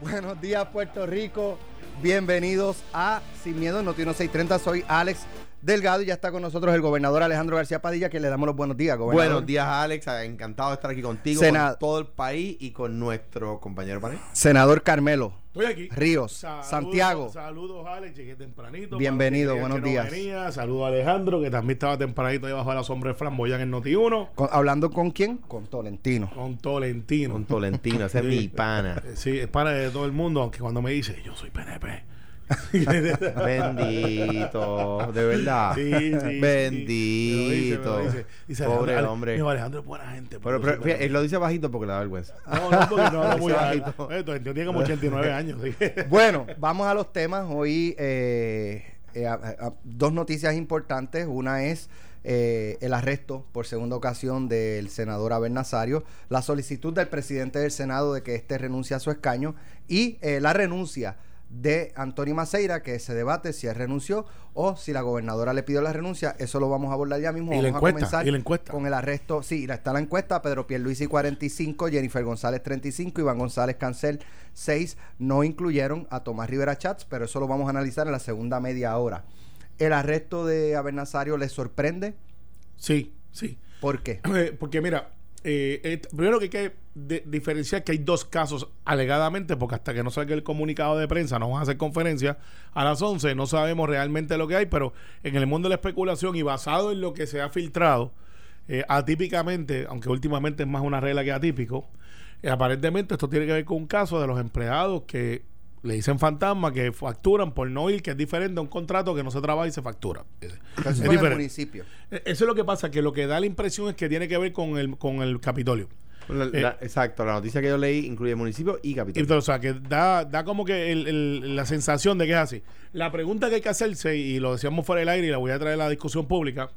Buenos días, Puerto Rico. Bienvenidos a Sin Miedo, Noti 630. Soy Alex Delgado y ya está con nosotros el gobernador Alejandro García Padilla, que le damos los buenos días, gobernador. Buenos días, Alex. Encantado de estar aquí contigo, Sena- con todo el país y con nuestro compañero panel. Senador Carmelo Estoy aquí. Ríos, Saludos, Santiago. Saludos, Alex. Llegué tempranito. Bienvenido, buenos que días. no venía. Saludos a Alejandro, que también estaba tempranito debajo de la sombra de Flamboyán en Noti1. Con- ¿Hablando con quién? Con Tolentino. Con Tolentino. Con Tolentino, ese es mi pana. Sí, es para de todo el mundo, aunque cuando me dice, yo soy PNP. Bendito, de verdad. Sí, sí, sí. Bendito. Dice, Pobre Alejandro, hombre. Alejandro es buena gente. Pero, fíjate, él lo dice bajito porque le da vergüenza. No, no, porque no habla muy bajito. Tolentino tiene como 89 años. Bueno, vamos a los temas. Hoy eh, eh, a- a- dos noticias importantes. Una es eh, el arresto por segunda ocasión del senador Abel Nazario, la solicitud del presidente del Senado de que éste renuncie a su escaño y eh, la renuncia de Antonio Maceira, que se debate si él renunció o si la gobernadora le pidió la renuncia. Eso lo vamos a abordar ya mismo. Y la vamos encuesta, a comenzar y la encuesta. con el arresto. Sí, está la encuesta. Pedro Pierluisi 45, Jennifer González 35, Iván González Cancel 6. No incluyeron a Tomás Rivera Chats, pero eso lo vamos a analizar en la segunda media hora. ¿El arresto de Abel Nazario les sorprende? Sí, sí. ¿Por qué? Porque mira, eh, eh, primero que hay que de- diferenciar que hay dos casos alegadamente, porque hasta que no salga el comunicado de prensa, no van a hacer conferencia a las 11, no sabemos realmente lo que hay, pero en el mundo de la especulación y basado en lo que se ha filtrado, eh, atípicamente, aunque últimamente es más una regla que atípico, eh, aparentemente esto tiene que ver con un caso de los empleados que le dicen fantasma, que facturan por no ir, que es diferente a un contrato que no se trabaja y se factura. Es, es diferente. municipio. Eh, Eso es lo que pasa, que lo que da la impresión es que tiene que ver con el, con el Capitolio. La- Eh. exacto, la noticia que yo leí incluye municipio y capital. o sea, que da, da como que el- el- la sensación de que es así. La pregunta que hay que hacerse, y lo decíamos fuera del aire y la voy a traer a la discusión pública,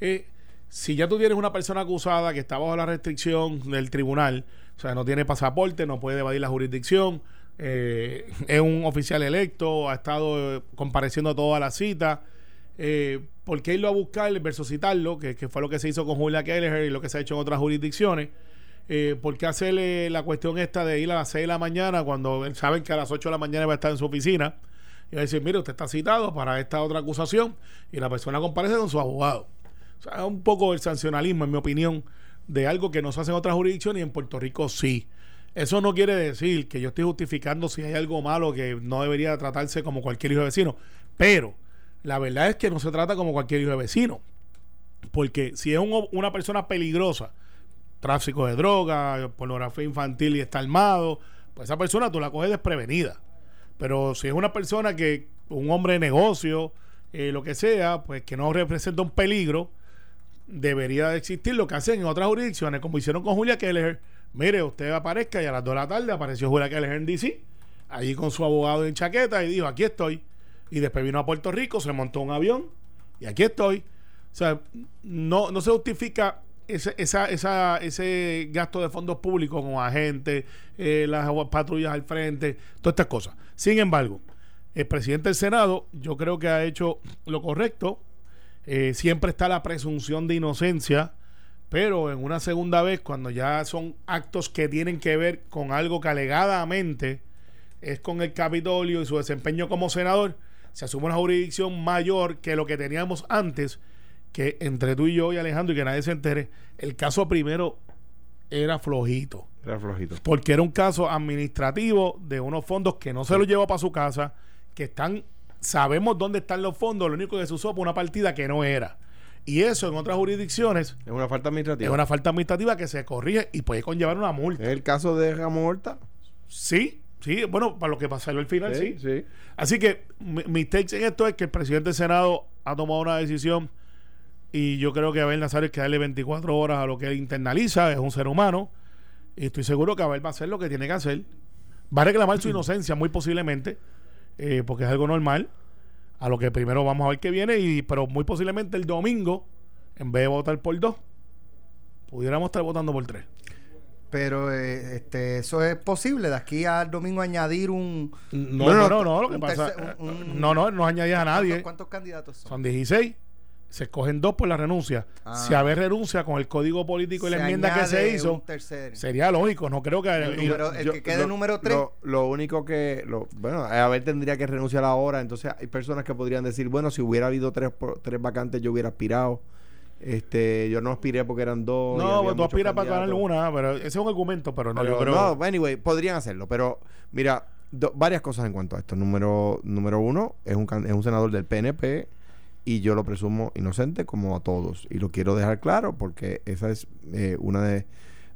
es si ya tú tienes una persona acusada que está bajo la restricción del tribunal, o sea, no tiene pasaporte, no puede evadir la jurisdicción, eh, es un oficial electo, ha estado eh, compareciendo a todas las citas, eh, ¿por qué irlo a buscar versus citarlo? Que, que fue lo que se hizo con Julia Kelleher y lo que se ha hecho en otras jurisdicciones. Eh, ¿Por qué hacerle la cuestión esta de ir a las 6 de la mañana cuando saben que a las 8 de la mañana va a estar en su oficina? Y va a decir, mire, usted está citado para esta otra acusación y la persona comparece con su abogado. O sea, es un poco el sancionalismo, en mi opinión, de algo que no se hace en otras jurisdicciones y en Puerto Rico sí. Eso no quiere decir que yo estoy justificando si hay algo malo que no debería tratarse como cualquier hijo de vecino. Pero la verdad es que no se trata como cualquier hijo de vecino. Porque si es un- una persona peligrosa, tráfico de droga, pornografía infantil y está armado, pues esa persona tú la coges desprevenida. Pero si es una persona que, un hombre de negocio, eh, lo que sea, pues que no representa un peligro, debería de existir lo que hacen en otras jurisdicciones, como hicieron con Julia Keller. Mire, usted aparezca y a las 2 de la tarde apareció Julia Keller en DC, allí con su abogado en chaqueta y dijo, aquí estoy. Y después vino a Puerto Rico, se montó un avión y aquí estoy. O sea, no, no se justifica ese, esa, ese gasto de fondos públicos con agentes, eh, las patrullas al frente, todas estas cosas. Sin embargo, el presidente del Senado, yo creo que ha hecho lo correcto. Eh, siempre está la presunción de inocencia, pero en una segunda vez, cuando ya son actos que tienen que ver con algo que alegadamente es con el Capitolio y su desempeño como senador, se asume una jurisdicción mayor que lo que teníamos antes, que entre tú y yo y Alejandro y que nadie se entere, el caso primero era flojito, Era flojito. porque era un caso administrativo de unos fondos que no se los llevó para su casa, que están, sabemos dónde están los fondos, lo único que se usó fue una partida que no era. Y eso en otras jurisdicciones Es una falta administrativa. es una falta administrativa que se corrige y puede conllevar una multa. ¿Es el caso de Ramón Horta? Sí, sí, bueno, para lo que pasó al final, sí. sí. Así que mi, mi take en esto es que el presidente del Senado ha tomado una decisión y yo creo que Abel Nazario hay que darle 24 horas a lo que él internaliza, es un ser humano y estoy seguro que Abel va a hacer lo que tiene que hacer. Va a reclamar su inocencia muy posiblemente, eh, porque es algo normal, a lo que primero vamos a ver que viene, y pero muy posiblemente el domingo, en vez de votar por dos, pudiéramos estar votando por tres. Pero eh, este, eso es posible. De aquí al domingo añadir un. No, Bueno, no, no, no, lo que pasa. un- un- no, no, no añadías a nadie. ¿Cuántos, cuántos candidatos son? Son 16. Se escogen dos por la renuncia. Ah. Si Abel renuncia con el código político y la enmienda que se hizo, sería lógico. No creo que. El y- número- el Yo- que quede lo- número 3. Lo, lo único que. Lo, bueno, a ver, tendría que renunciar ahora. Entonces, hay personas que podrían decir: bueno, si hubiera habido tres, por- tres vacantes, yo hubiera aspirado. Este, yo no aspiré porque eran dos. no, pues tú aspiras para ganar una, pero ese es un argumento, pero no, Pero yo creo. no, anyway, podrían hacerlo. Pero, mira, do- varias cosas en cuanto a esto. Número, número uno, es un, can- es un senador del PNP y yo lo presumo inocente como a todos. Y lo quiero dejar claro porque esa es eh, una de,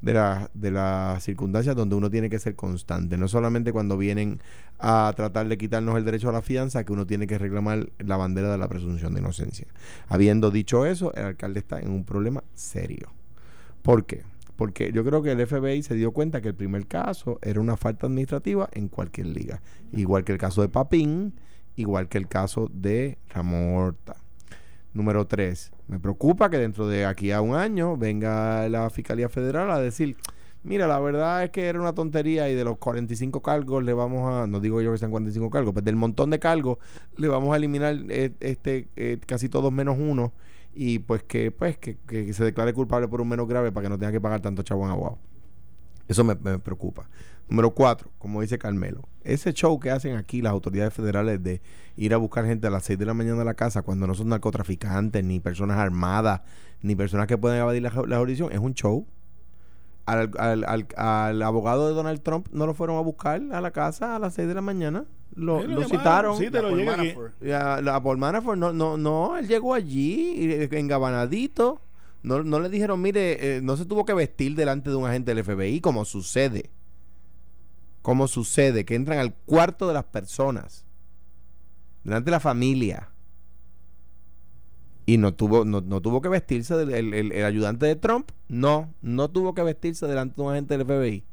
de, de las circunstancias donde uno tiene que ser constante. No solamente cuando vienen a tratar de quitarnos el derecho a la fianza, que uno tiene que reclamar la bandera de la presunción de inocencia. Habiendo dicho eso, el alcalde está en un problema serio. ¿Por qué? Porque yo creo que el FBI se dio cuenta que el primer caso era una falta administrativa en cualquier liga. Igual que el caso de Papín, igual que el caso de Ramón Horta. Número tres, me preocupa que dentro de aquí a un año venga la Fiscalía Federal a decir, mira, la verdad es que era una tontería y de los 45 cargos le vamos a, no digo yo que sean 45 cargos, pero del montón de cargos le vamos a eliminar eh, este eh, casi todos menos uno y pues que pues que, se declare culpable por un menos grave para que no tenga que pagar tanto chavo en abogado. Eso me preocupa. Número cuatro, como dice Carmelo, ese show que hacen aquí las autoridades federales de ir a buscar gente a las 6 de la mañana a la casa cuando no son narcotraficantes, ni personas armadas, ni personas que pueden evadir la, la jurisdicción, es un show. Al, al- al- al abogado de Donald Trump no lo fueron a buscar a la casa a las 6 de la mañana. Lo, Sí, lo llamaron, citaron. Sí, te lo a- la Paul Manafort, no, no, no, él llegó allí, y, eh, engabanadito. No, no le dijeron, mire, eh, no se tuvo que vestir delante de un agente del FBI, como sucede. Como sucede, que entran al cuarto de las personas, delante de la familia. Y no tuvo, no, no tuvo que vestirse, del, el, el- el ayudante de Trump, no, no tuvo que vestirse delante de un agente del FBI.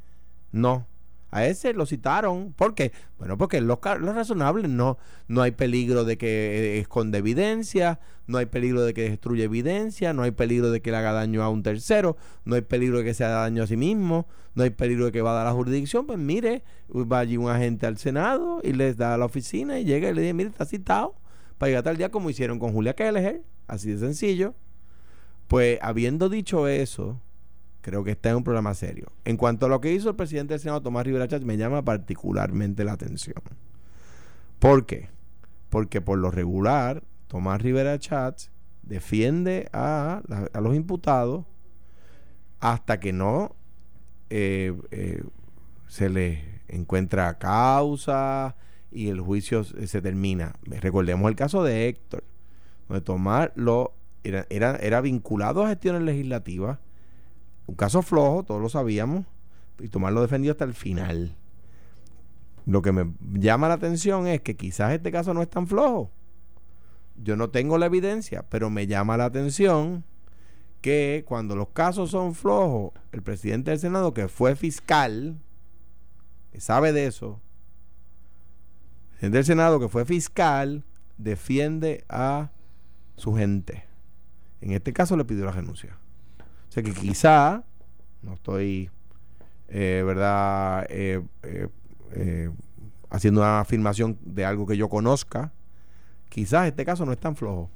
No. A ese lo citaron. ¿Por qué? Bueno, porque lo, ca- lo razonable no, no hay peligro de que eh, esconde evidencia, no hay peligro de que destruye evidencia, no hay peligro de que le haga daño a un tercero, no hay peligro de que se haga daño a sí mismo, no hay peligro de que va a dar la jurisdicción. Pues mire, va allí un agente al Senado y les da a la oficina y llega y le dice, mire, está citado para llegar tal día como hicieron con Julia Kelleher, así de sencillo. Pues habiendo dicho eso, creo que está en un problema serio. En cuanto a lo que hizo el presidente del Senado, Tomás Rivera Chávez, me llama particularmente la atención. ¿Por qué? Porque por lo regular, Tomás Rivera Chats defiende a, a los imputados hasta que no eh, eh, se le encuentra causa y el juicio se termina. Recordemos el caso de Héctor, donde Tomás era, era, era vinculado a gestiones legislativas un caso flojo, todos lo sabíamos, y Tomás lo defendió hasta el final. Lo que me llama la atención es que quizás este caso no es tan flojo. Yo no tengo la evidencia, pero me llama la atención que cuando los casos son flojos, el presidente del Senado, que fue fiscal, que sabe de eso, el del Senado, que fue fiscal, defiende a su gente. En este caso le pidió la renuncia. Sea que quizá, no estoy, eh, ¿verdad?, eh, eh, haciendo una afirmación de algo que yo conozca, quizás este caso no es tan flojo.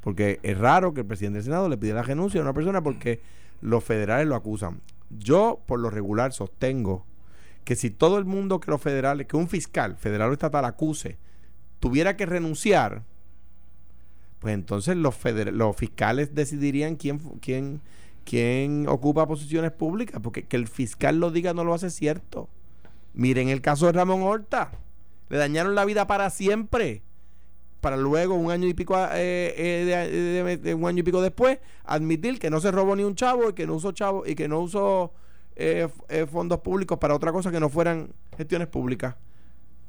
Porque es raro que el presidente del Senado le pida la renuncia a una persona porque los federales lo acusan. Yo, por lo regular, sostengo que si todo el mundo que los federales, que un fiscal federal o estatal acuse, tuviera que renunciar, pues entonces los, los fiscales decidirían quién, quién, quién ocupa posiciones públicas, porque que el fiscal lo diga no lo hace cierto. Miren el caso de Ramón Horta. Le dañaron la vida para siempre. Para luego, un año y pico, eh, eh, de- un año y pico después, admitir que no se robó ni un chavo y que no usó chavo y que no usó eh, eh, fondos públicos para otra cosa que no fueran gestiones públicas.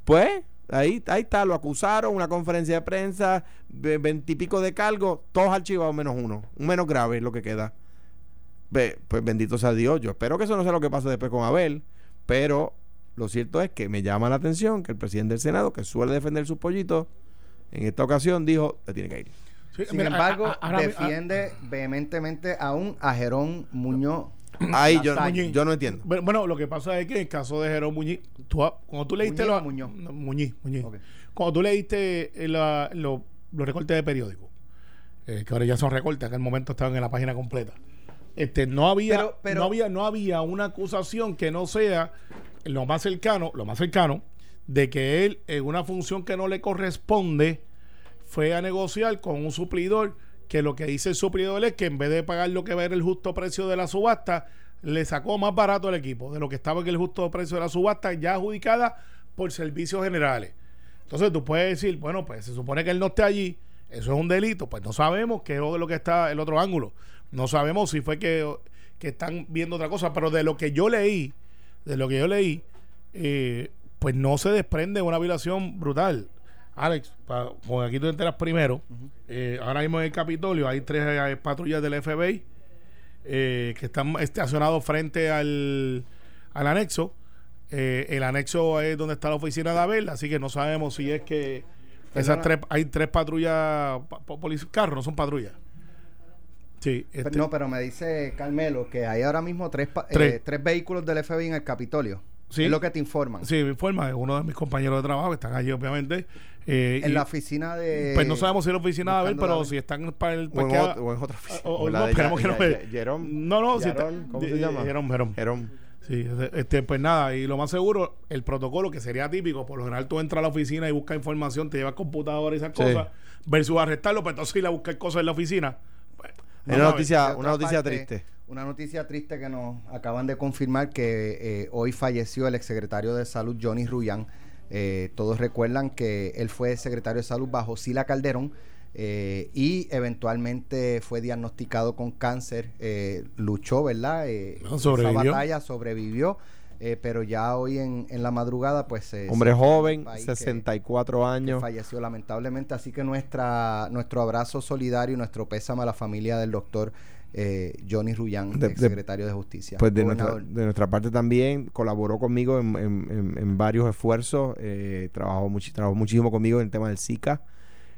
Pues, ahí, ahí está, lo acusaron, una conferencia de prensa, ve- veintipico de cargos, todos archivados menos uno. Un menos grave es lo que queda. Ve, pues bendito sea Dios. Yo espero que eso no sea lo que pase después con Abel, pero lo cierto es que me llama la atención que el presidente del Senado, que suele defender sus pollitos, en esta ocasión dijo, te tiene que ir. Sí, Sin mira, embargo, a- defiende vehementemente aún a Jerón Muñoz. Ahí yo, no entiendo. Bueno, bueno, lo que pasa es que en el caso de Jerón Muñiz, tú, cuando tú leíste ¿Muñiz lo- o Muñoz? No, Muñiz, Muñiz. Cuando tú leíste eh, la- lo- los recortes de periódico, eh, que ahora ya son recortes, en aquel momento estaban en la página completa. Este, no había, Pero- pero- no había, no había una acusación que no sea lo más cercano, lo más cercano, de que él, en una función que no le corresponde, fue a negociar con un suplidor que lo que dice el suplidor es que en vez de pagar lo que va a ser el justo precio de la subasta, le sacó más barato al equipo de lo que estaba en el justo precio de la subasta ya adjudicada por servicios generales. Entonces tú puedes decir, bueno, pues se supone que él no esté allí, eso es un delito, pues no sabemos qué es lo que está el otro ángulo. No sabemos si fue que, que están viendo otra cosa, pero de lo que yo leí, de lo que yo leí, eh, pues no se desprende una violación brutal. Alex, pa- porque aquí tú te enteras primero, eh, ahora mismo en el Capitolio hay tres eh, patrullas del FBI eh, que están estacionados frente al, al anexo. El anexo es donde está la oficina de Abel, así que no sabemos si es que esas tres, hay tres patrullas, carros, no son patrullas. Sí, este- No, pero me dice Carmelo que hay ahora mismo tres, Tres. eh, tres vehículos del FBI en el Capitolio. Sí. Es lo que te informan. Sí, me informa, es uno de mis compañeros de trabajo que están allí, obviamente. eh, En y, la oficina de. pues no sabemos si es la oficina de Abel, pero si están para el O en, parqueado- ot- o en otra oficina. o- o no, de esperemos Ya- que no Ya-. No, no, si está- ¿Cómo se llama? Jerome, Jerome. Jerome. Sí, este- pues nada, y lo más seguro, el protocolo que sería típico, por lo general tú entras a la oficina y buscas información, te llevas computadora y esas Sí. cosas, versus arrestarlo, pues entonces ir a buscar cosas en la oficina. Pues, una noticia, una noticia parte, triste. Una noticia triste que nos acaban de confirmar que eh, hoy falleció el exsecretario de Salud Johnny Ruyan. Eh, todos recuerdan que él fue secretario de Salud bajo Sila Calderón eh, y eventualmente fue diagnosticado con cáncer. Luchó, ¿verdad? No, sobrevivió. Esa batalla sobrevivió. eh, pero ya hoy en, en la madrugada, pues. eh, Hombre joven, del país que- 64 que años. falleció lamentablemente. Así que nuestra nuestro abrazo solidario y nuestro pésame a la familia del doctor eh, Johnny Ruyan, De- secretario de Justicia. Pues de nuestra, Gobernador. de nuestra parte también colaboró conmigo en, en- en- en varios esfuerzos. eh, trabajó, muchi- trabajó muchísimo conmigo en el tema del Zika,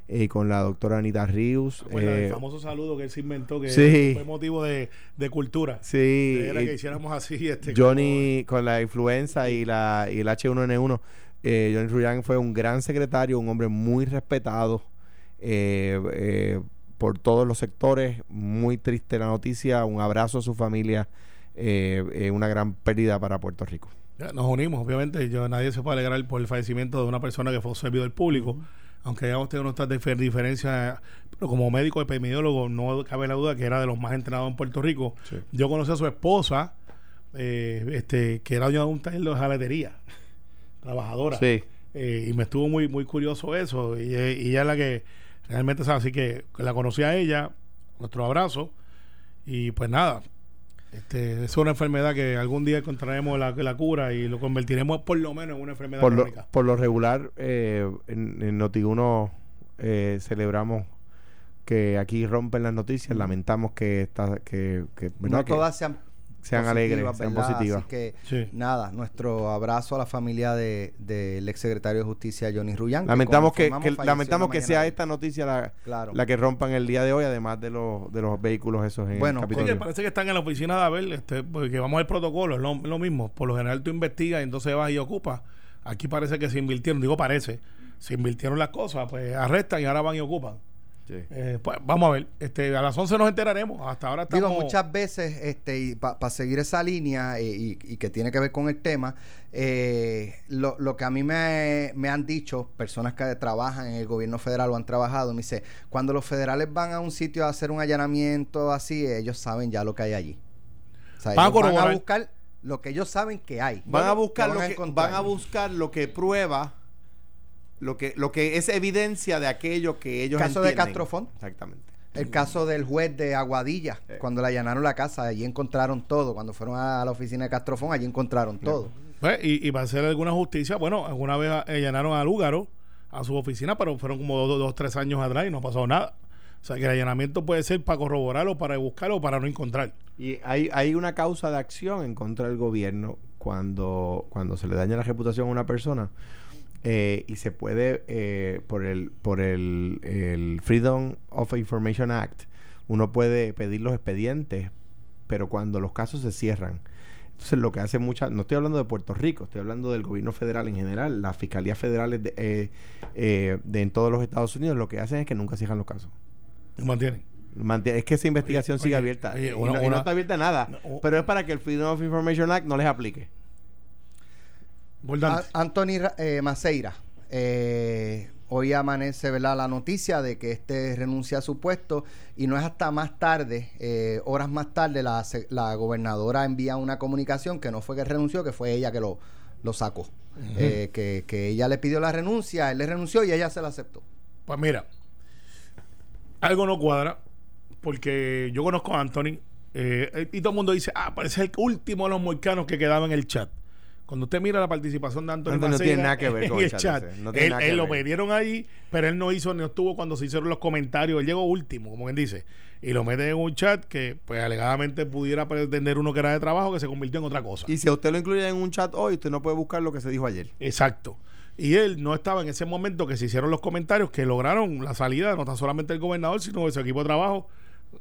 eh, con la doctora Anita Ríos. Acuérdate del eh, famoso saludo que él se inventó, que sí. fue motivo de, de cultura. sí, Era que hiciéramos así. Este, Johnny con la influenza y, la, y el H1N1. eh, Johnny Ruyan fue un gran secretario, un hombre muy respetado eh, eh, por todos los sectores. Muy triste la noticia. Un abrazo a su familia. eh, eh, una gran pérdida para Puerto Rico. Ya, Nos unimos, obviamente. Yo, nadie se puede alegrar por el fallecimiento de una persona que fue un servidor público. Aunque hayamos tenido nuestras difer- diferencias, pero como médico epidemiólogo, no cabe la duda que era de los más entrenados en Puerto Rico. Sí. Yo conocí a su esposa, eh, este, que era dueña de un taller de jaletería, trabajadora. Sí. Eh, y me estuvo muy muy curioso eso. Y, y ella es la que realmente sabe. Así que la conocí a ella, nuestro abrazo. Y pues nada, este, es una enfermedad que algún día encontraremos la, la cura y lo convertiremos por lo menos en una enfermedad Por lo, crónica. por lo regular, eh, en, en Noti1 eh, celebramos que aquí rompen las noticias. Lamentamos que, está, que, que. No que todas sean, sean alegres, sean ¿verdad? positivas. Así que Sí. nada, nuestro abrazo a la familia de- del ex secretario de Justicia Johnny Ruyan. Lamentamos que, lamentamos en que sea de esta noticia la. Claro. la que rompan el día de hoy, además de los, de los vehículos esos en Bueno, el Capitolio. parece que están en la oficina de Abel, este, porque vamos al protocolo, es lo, lo mismo. Por lo general tú investigas y entonces vas y ocupas. Aquí parece que se invirtieron, digo parece, se invirtieron las cosas, pues arrestan y ahora van y ocupan. Sí. Eh, pues vamos a ver, este, a las 11 nos enteraremos, hasta ahora estamos... Digo, muchas veces, este, y para seguir esa línea eh, y, y que tiene que ver con el tema, eh, lo, lo que a mí me, me han dicho personas que trabajan en el gobierno federal o han trabajado, me dice, cuando los federales van a un sitio a hacer un allanamiento así, ellos saben ya lo que hay allí. O sea, Van a van buscar lo que ellos saben que hay. Van a buscar lo que van a buscar lo que prueba lo que lo que es evidencia de aquello que ellos Caso de. Castrofón. Exactamente. El caso del juez de Aguadilla, Sí. cuando le allanaron la casa, allí encontraron todo. Cuando fueron a la oficina de Castrofón, allí encontraron todo. Pues, y, y para hacer alguna justicia, bueno, alguna vez allanaron a Lúgaro, a su oficina, pero fueron como dos, dos, tres años atrás y no ha pasado nada. O sea que el allanamiento puede ser para corroborarlo, para buscarlo o para no encontrar. Y hay, hay una causa de acción en contra del gobierno cuando, cuando se le daña la reputación a una persona eh, y se puede, eh, por, el, por el, el Freedom of Information Act, uno puede pedir los expedientes, pero cuando los casos se cierran. Entonces, lo que hace muchas, no estoy hablando de Puerto Rico, estoy hablando del gobierno federal en general, las fiscalías federales de, eh, eh, de en todos los Estados Unidos, lo que hacen es que nunca cierran los casos. Lo mantienen. Mantiene- es que esa investigación Oye, sigue oye, abierta. oye, y, una- no, y no una- está abierta nada. No. Pero es para que el Freedom of Information Act no les aplique. Importante. A- Anthony eh, Maceira, eh, hoy amanece ¿verdad? la noticia de que este renuncia a su puesto y no es hasta más tarde, eh, horas más tarde, la, la gobernadora envía una comunicación que no fue que renunció, que fue ella que lo, lo sacó. Que, que ella le pidió la renuncia, él le renunció y ella se la aceptó. Pues mira, algo no cuadra, porque yo conozco a Anthony eh, y todo el mundo dice, ah, parece el último de los moicanos que quedaba en el chat. Cuando usted mira la participación de Anthony no tiene nada que ver con el el chat no tiene él, nada que él lo metieron ahí, pero él no hizo ni estuvo cuando se hicieron los comentarios. Él llegó último, como quien dice, y lo mete en un chat que, pues, alegadamente pudiera pretender uno que era de trabajo que se convirtió en otra cosa. Y si a usted lo incluye en un chat hoy, usted no puede buscar lo que se dijo ayer. Exacto. Y él no estaba en ese momento que se hicieron los comentarios que lograron la salida no tan solamente del gobernador, sino de su equipo de trabajo,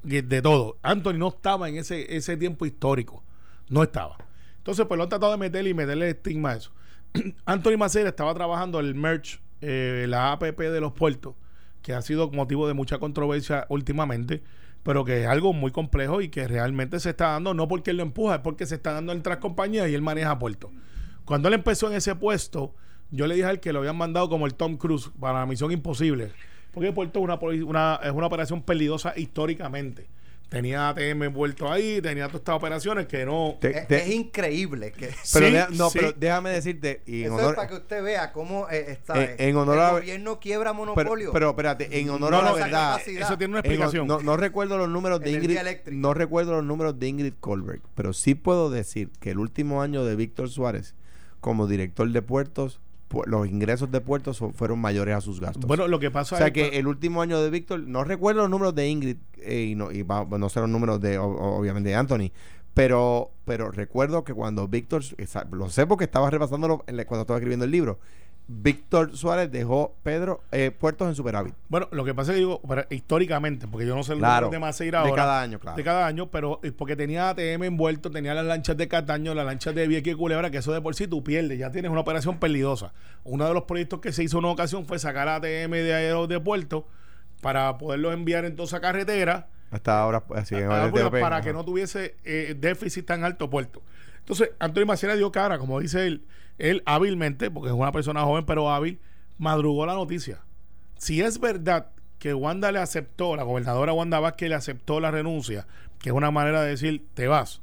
de todo. Anthony no estaba en ese, ese tiempo histórico. No estaba. Entonces, pues lo han tratado de meterle y meterle estigma a eso. Anthony Macera estaba trabajando el merch, eh, la APP de los puertos, que ha sido motivo de mucha controversia últimamente, pero que es algo muy complejo y que realmente se está dando, no porque él lo empuja, es porque se está dando entre compañías y él maneja puertos. Cuando él empezó en ese puesto, yo le dije a él que lo habían mandado como el Tom Cruise para la misión imposible. Porque Puerto es una, una- es una operación peligrosa históricamente. Tenía ATM envuelto ahí, tenía todas estas operaciones que no. Te- Es, te- es increíble que... pero Sí, deja- no, sí. pero déjame decirte, y en Eso honor, es para que usted vea cómo eh, está. En- en honor a- el gobierno quiebra pero, monopolio. pero espérate, en honor No, a la verdad, capacidad. Eso tiene una En explicación. no, no recuerdo los números de Ingrid. eléctrica. No recuerdo los números de Ingrid Colbert, pero sí puedo decir que el último año de Víctor Suárez como director de puertos, pu- los ingresos de puertos fueron mayores a sus gastos. Bueno, lo que pasa o sea es que el último año de Víctor, no recuerdo los números de Ingrid eh, y no, y va- no sé los números de o- obviamente de Anthony, pero pero recuerdo que cuando Víctor, lo sé porque estaba repasándolo cuando estaba escribiendo el libro, Víctor Suárez dejó Pedro eh, puertos en superávit. Bueno, lo que pasa es que digo, pero históricamente, porque yo no sé el Claro, de Maceira de ahora. cada año, claro. De cada año, pero es porque tenía ATM envuelto, tenía las lanchas de Cataño, las lanchas de Vieques y Culebra, que eso de por sí tú pierdes, ya tienes una operación peligrosa. Uno de los proyectos que se hizo en una ocasión fue sacar ATM de aeros de puerto para poderlos enviar entonces a carretera Hasta ahora, así el TOP, para ajá. que no tuviese eh, déficit tan alto puerto. Entonces, Antonio Maciera dio cara, como dice él, él hábilmente, porque es una persona joven pero hábil, madrugó la noticia. Si es verdad que Wanda le aceptó, la gobernadora Wanda Vázquez le aceptó la renuncia, que es una manera de decir, te vas,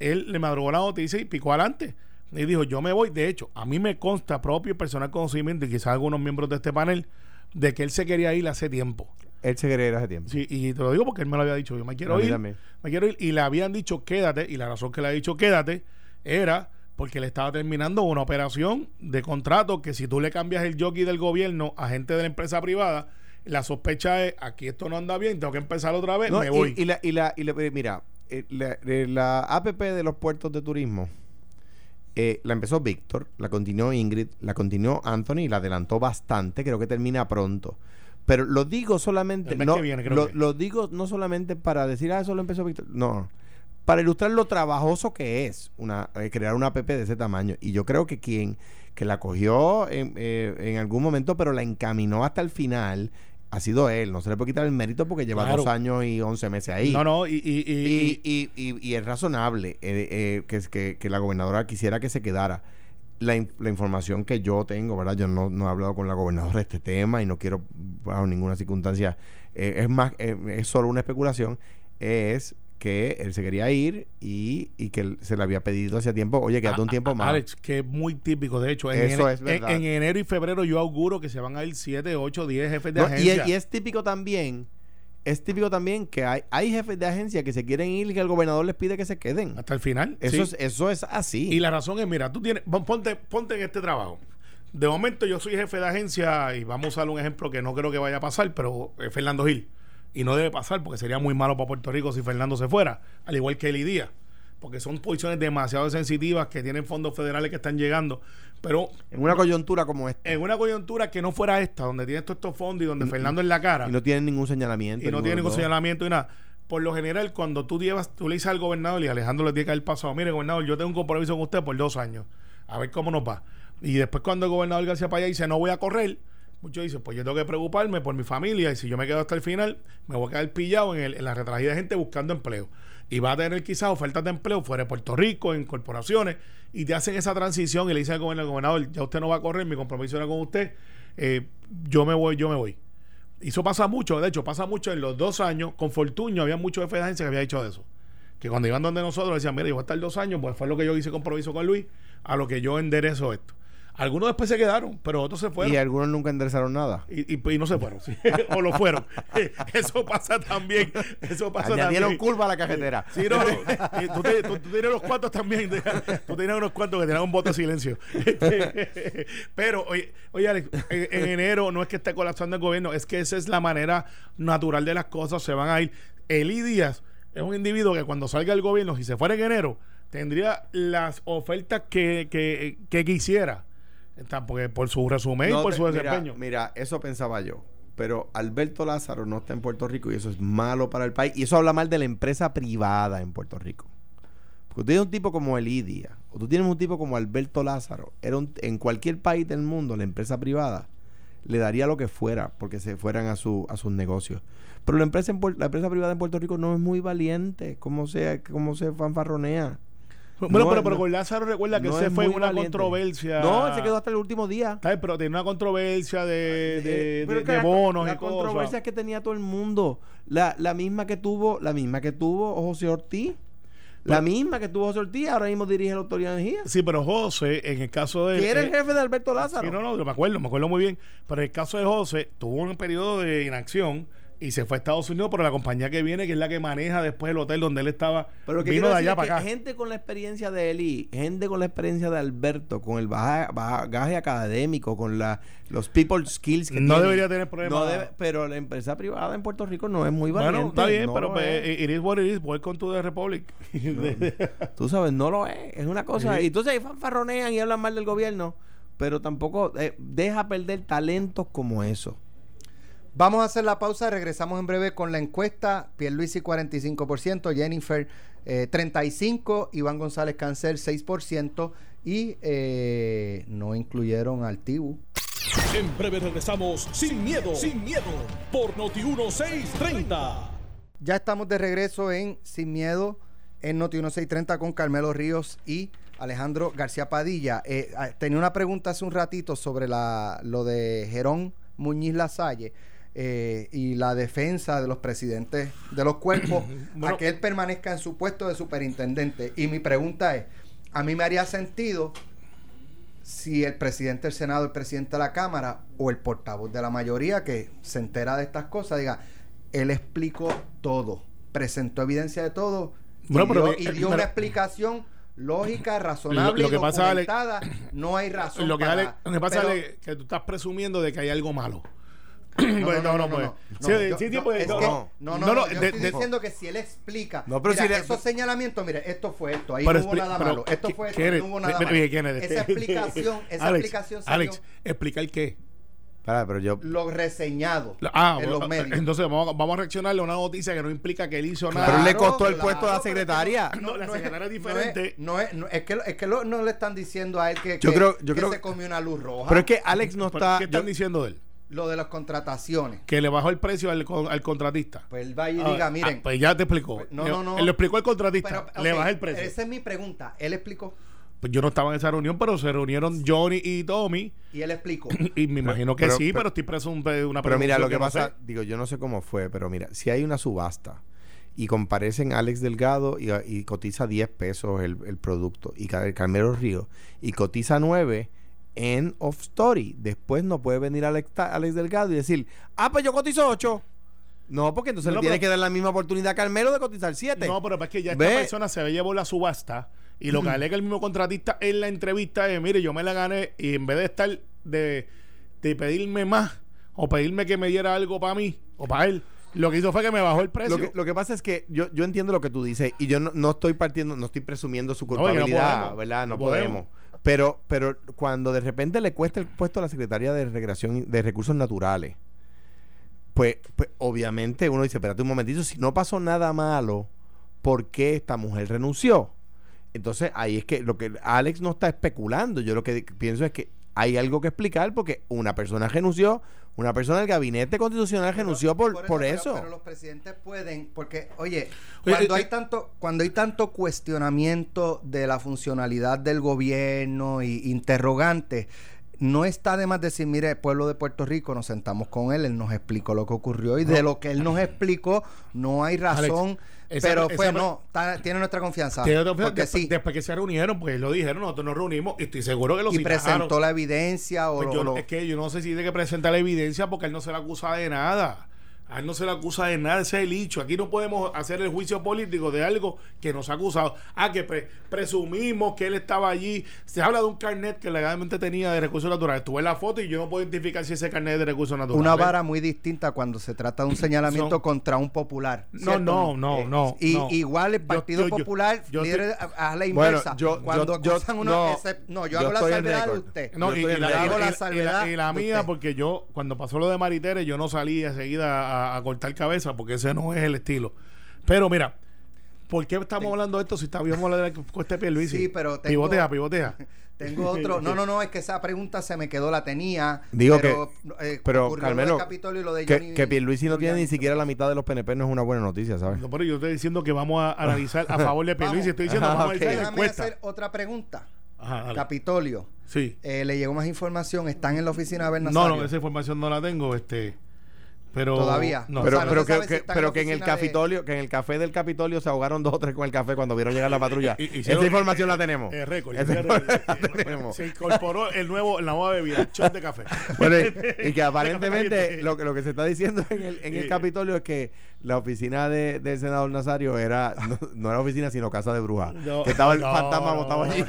él le madrugó la noticia y picó adelante. Y dijo, yo me voy. De hecho, a mí me consta propio y personal conocimiento, y quizás algunos miembros de este panel, de que él se quería ir hace tiempo. Él se quería ir hace tiempo. Sí, y te lo digo porque él me lo había dicho. Yo me quiero ir. Me quiero ir. Y le habían dicho quédate. Y la razón que le ha dicho quédate era porque le estaba terminando una operación de contrato que si tú le cambias el jockey del gobierno a gente de la empresa privada, la sospecha es aquí esto no anda bien, tengo que empezar otra vez, No, me y- voy. Y, la, y la, y la- eh, mira, eh, la, eh, la APP de los puertos de turismo eh, la empezó Víctor, la continuó Ingrid, la continuó Anthony y la adelantó bastante, creo que termina pronto. Pero lo digo solamente, no, viene, lo, lo digo no solamente para decir, ah, eso lo empezó Víctor, no, para ilustrar lo trabajoso que es una eh, crear una app de ese tamaño. Y yo creo que quien que la cogió en, eh, en algún momento, pero la encaminó hasta el final, ha sido él. No se le puede quitar el mérito porque lleva Claro. dos años y once meses ahí. no, no, y, y, y- Y, y- y- y es razonable eh, eh, que, que, que la gobernadora quisiera que se quedara. La, in- la información que yo tengo, ¿verdad? Yo no, no he hablado con la gobernadora de este tema y no quiero, bajo ninguna circunstancia, eh, es más, es solo una especulación, es que él se quería ir y, y que se le había pedido hace tiempo, oye, quédate un a- tiempo a- más. Alex, que es muy típico. De hecho, en, Eso ene- es verdad. en- en enero y febrero yo auguro que se van a ir 7, 8, 10 jefes de No, agencia. y es típico también, es típico también que hay, hay jefes de agencia que se quieren ir y que el gobernador les pide que se queden. hasta el final. Eso, sí. es, eso es así. Y la razón es, mira, tú tienes, pon- ponte, ponte en este trabajo. De momento yo soy jefe de agencia y vamos a usar un ejemplo que no creo que vaya a pasar, pero es Fernando Gil. Y no debe pasar porque sería muy malo para Puerto Rico si Fernando se fuera, al igual que Eli Díaz. Porque son posiciones demasiado sensitivas que tienen fondos federales que están llegando. Pero En una coyuntura como esta. en una coyuntura que no fuera esta, donde tienes todos estos fondos y donde Y- Fernando en la cara Y no tienen ningún señalamiento. y no tiene ningún señalamiento y nada. Por lo general, cuando tú llevas, tú le dices al gobernador y Alejandro le tiene que haber pasado, mire, gobernador, yo tengo un compromiso con usted por dos años, a ver cómo nos va. Y después cuando el gobernador García Paya dice, no voy a correr, muchos dicen, pues yo tengo que preocuparme por mi familia y si yo me quedo hasta el final, me voy a quedar pillado en, el, en la retragida de gente buscando empleo. Y va a tener quizás ofertas de empleo fuera de Puerto Rico, en corporaciones, y te hacen esa transición y le dicen al gobernador, gobernador, ya usted no va a correr, mi compromiso era con usted, eh, yo me voy, yo me voy. Y eso pasa mucho, de hecho, pasa mucho en los dos años. Con Fortuño había muchos jefes de agencia que había dicho eso. Que cuando iban donde nosotros decían, mira, yo voy a estar dos años, pues fue lo que yo hice compromiso con Luis, a lo que yo enderezo esto. Algunos después se quedaron, pero otros se fueron. Y algunos nunca enderezaron nada. Y, y- y no se fueron, sí. o lo fueron. Eso pasa también. Eso pasa Añadieron también. curva a la cajetera. Sí, no, no. Tú, te- tú- tú tienes unos cuantos también. Tú tienes unos cuantos que tenían un voto de silencio. Pero, oye, oye Alex, en, en enero no es que esté colapsando el gobierno, es que esa es la manera natural de las cosas. Se van a ir. Eli Díaz es un individuo que cuando salga el gobierno, si se fuera en enero, tendría las ofertas que, que, que quisiera. Porque por su resumen No y por te- su desempeño. Mira, eso pensaba yo. Pero Alberto Lázaro no está en Puerto Rico y eso es malo para el país. Y eso habla mal de la empresa privada en Puerto Rico. Porque tú tienes un tipo como Elidia, o tú tienes un tipo como Alberto Lázaro, era un- en cualquier país del mundo, la empresa privada le daría lo que fuera porque se fueran a, su, a sus negocios. Pero la empresa, en la empresa privada en Puerto Rico no es muy valiente, como se, como se fanfarronea. Bueno, No, pero, pero con Lázaro recuerda que No se fue en una valiente. controversia. No, él se quedó hasta el último día. Bien, pero tiene una controversia de, la- bonos la y controversia cosas. que tenía todo el mundo la, la misma que tuvo la misma que tuvo José Ortiz la misma que tuvo José Ortiz ahora mismo dirige la autoridad de energía Sí, pero José, en el caso de. que era el eh, jefe de Alberto Lázaro Sí, no, no, me acuerdo, me acuerdo muy bien. Pero en el caso de José, tuvo un periodo de inacción y se fue a Estados Unidos, pero la compañía que viene, que es la que maneja después el hotel donde él estaba, pero que vino de allá para acá. gente con la experiencia de Eli gente con la experiencia de Alberto con el baja- bagaje académico con la, los people skills que No tiene, debería tener problema. no debe- pero la empresa privada en Puerto Rico no es muy valiente bueno, está bien, no pero pues, es. it is what it is, welcome to the Republic. Tú sabes, no lo es. Es una cosa. Y entonces ahí fanfarronean y hablan mal del gobierno. Pero tampoco eh, deja perder talentos como eso. Vamos a hacer la pausa, regresamos en breve con la encuesta. Pierluisi 45%, Jennifer eh, 35%, Iván González Cáncer 6% y eh, no incluyeron al Tibu. En breve regresamos sin miedo, sin miedo, por Noti 1630. Ya estamos de regreso en Sin Miedo en Noti 1630 con Carmelo Ríos y Alejandro García Padilla. Eh, ah, tenía una pregunta hace un ratito sobre la, lo de Gerón Muñiz Lasalle eh, y la defensa de los presidentes de los cuerpos Bueno. a que él permanezca en su puesto de superintendente. Y mi pregunta es, a mí me haría sentido si el presidente del Senado, el presidente de la Cámara o el portavoz de la mayoría que se entera de estas cosas diga, él explicó todo, presentó evidencia de todo y pero dio, ve- y dio pero- una explicación lógica, razonable Lo- lo y que pasa, Ale- documentada. no hay razón lo que, para- Ale- lo que pasa pero- es que tú estás presumiendo de que hay algo malo. No, Pues, no, no, no, pues. no. Sí, No, yo- sí, sí, yo- pues, es no, que- no. no, no, No, no, no, yo de- estoy de- diciendo que si él explica, No, pero mira, si le- esos señalamientos, mire, esto fue esto, ahí no hubo nada pero, malo, esto ¿qué- fue esto, no hubo nada malo. ve- ¿quién eres? Esa explicación, esa Alex, explicación salió Alex, ¿explicar qué? Pero yo. lo reseñado Ah, en bueno, los medios. entonces vamos, a- vamos a reaccionarle a una noticia que no implica que él hizo nada. pero le Claro, costó el claro, puesto a la secretaria. No, la secretaria es diferente. No es, no es, es que, es que lo- no le están diciendo a él que, Yo que- creo- yo que creo- se comió una luz roja. Pero es que Alex no está. ¿Qué están yo- diciendo de él? Lo de las contrataciones. Que le bajó el precio al, al contratista. Pues él va y Ah, diga, ah, miren. pues ya te explicó. Pues, no, Él- no, no. Él lo explicó al contratista. pero, le ok, bajé el precio. Esa es mi pregunta. Él explicó Pues yo no estaba en esa reunión, pero se reunieron Johnny y Tommy. y él explicó. Y me imagino que pero- sí, pero- pero, estoy preso un- una Pero mira, lo que pasa, sé. digo, yo no sé cómo fue, pero mira, si hay una subasta y comparecen Alex Delgado y, y cotiza 10 pesos el, el producto y Car- Carmelo Río y cotiza 9 en Off Story, después no puede venir Alex, Alex Delgado y decir, ah, pues yo cotizo 8. No, porque entonces No, le tiene que dar la misma oportunidad a Carmelo de cotizar 7. No, pero es que ya esta Ve. persona se llevó la subasta y lo que alega el mismo contratista en la entrevista es, mire, yo me la gané y en vez de estar de, de pedirme más o pedirme que me diera algo para mí o para él, lo que hizo fue que me bajó el precio. Lo que, lo que pasa es que yo, yo entiendo lo que tú dices y yo no, no estoy partiendo, no estoy presumiendo su No, que no culpabilidad, podemos, ¿verdad? No, no podemos. podemos. Pero, pero cuando de repente le cuesta el puesto a la Secretaría de Recreación de Recursos Naturales, pues, pues obviamente uno dice, espérate un momentito, si no pasó nada malo, ¿por qué esta mujer renunció? Entonces ahí es que lo que Alex no está especulando, yo lo que pienso es que hay algo que explicar porque una persona renunció, una persona del gabinete constitucional renunció por, por eso. Pero, los presidentes pueden, porque, oye, Oye, cuando eh, hay eh, tanto, cuando hay tanto cuestionamiento de la funcionalidad del gobierno y interrogantes, no está de más decir, mire, pueblo de Puerto Rico, nos sentamos con él, él nos explicó lo que ocurrió y de lo que él nos explicó no hay razón, esa- pero esa- fue, no, tiene nuestra confianza. Tiene otra- porque después, sí, después que se reunieron, pues lo dijeron, nosotros nos reunimos y estoy seguro que lo y citaron. presentó la evidencia o Pues lo- yo- lo- es que yo no sé si tiene que presentar la evidencia porque él no se le acusa de nada. A él no se le acusa de nada, ese es el hecho. Aquí no podemos hacer el juicio político de algo que nos ha acusado. Ah, que pre- presumimos que él estaba allí. Se habla de un carnet que legalmente tenía de recursos naturales. Tuve la foto y yo no puedo identificar si ese carnet es de recursos naturales. una vara muy distinta cuando se trata de un señalamiento Son- contra un popular. No, ¿cierto? no, no, Eh, no, Y no. igual el Partido yo- yo- Popular, yo líder estoy- a, la Bueno, inversa. yo- cuando yo- acusan yo- uno, no, ese- no, yo, yo hago la salvedad de usted. No, Yo y, y la, y la- y la- mía, porque yo, cuando pasó lo de Maritere, yo no salí enseguida a, a cortar cabeza, porque ese no es el estilo. Pero mira, ¿por qué estamos hablando de esto si estábamos hablando de la cuesta de Pierluisi? Sí, pero tengo- Pivotea, pivotea. Tengo otro. No, no, no, es que esa pregunta se me quedó, la tenía. Digo pero, que- eh, pero, Carmelo, Capitolio y lo de Que, Johnny- que Pierluisi no tiene ni siquiera la mitad de los PNP no es una buena noticia, ¿sabes? No, pero yo estoy diciendo que vamos a analizar a favor de Pierluisi. Estoy diciendo, vamos a ok. analizar la Déjame hacer otra pregunta. Ajá. Capitolio. Sí. eh, le llegó más información. Están en la oficina de No, Bernasario. no, esa información no la tengo, este. Pero. Todavía. No, pero o sea, no pero que, si pero que en el de- Capitolio, que en el café del Capitolio se ahogaron dos o tres con el café cuando vieron llegar la patrulla. Y- Esa información la tenemos. Eh, récord. Esa Ese información récord. la tenemos. Se incorporó el nuevo, la nueva bebida, el shot de café. Bueno, y, y que aparentemente lo, que- lo que se está diciendo en el, en el. Capitolio es que la oficina de, del senador Nazario era no, no era oficina sino casa de brujas. No, que estaba el no, fantasma no, montado allí.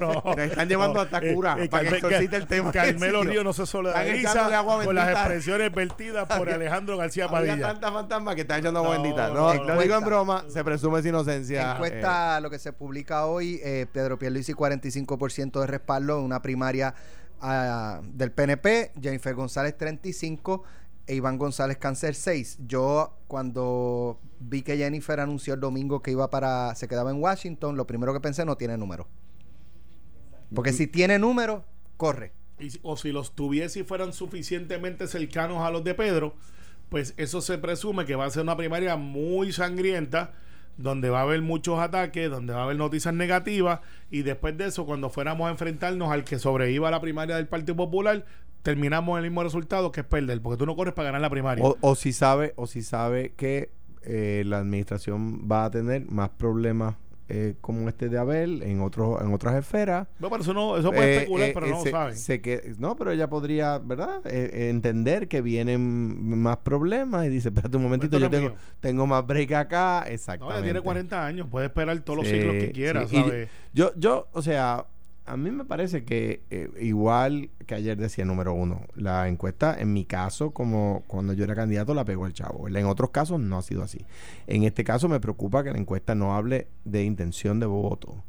no, no. Le están llevando No, hasta eh, cura eh, para que exorcite el tema. Carmelo Río no se solidariza con las expresiones vertidas por Alejandro García Había Padilla. tanta fantasma que están echando agua No, bendita. no, No, no, lo no. digo en broma, se presume su inocencia. eh, Encuesta, lo que se publica hoy, eh, Pedro Pierluisi 45% de respaldo en una primaria ah, del PNP, Jennifer González 35 e Iván González Cáncer 6. Yo cuando vi que Jennifer anunció el domingo que iba para se quedaba en Washington, lo primero que pensé no tiene número. Porque si tiene número, corre. Y o si los tuviese y fueran suficientemente cercanos a los de Pedro, pues eso se presume que va a ser una primaria muy sangrienta, donde va a haber muchos ataques, donde va a haber noticias negativas, y después de eso, cuando fuéramos a enfrentarnos al que sobreviva a la primaria del Partido Popular, terminamos el mismo resultado que es perder, porque tú no corres para ganar la primaria. O, o si sabe, o si sabe que eh, la administración va a tener más problemas eh, como este de Abel en otros en otras esferas. Bueno, pero eso no, eso puede Eh, especular, eh, pero no se- lo saben. se que, no, pero ella podría, ¿verdad? Entender que vienen más problemas y dice, espérate un momentito, yo no tengo, mío. tengo más break acá. No, Exactamente. ella tiene 40 años, puede esperar todos los ciclos que quiera, sí. Yo, yo, o sea, a mí me parece que eh, igual que ayer decía número uno, la encuesta, en mi caso, como cuando yo era candidato, la pegó el chavo. En otros casos no ha sido así. En este caso me preocupa que la encuesta no hable de intención de voto.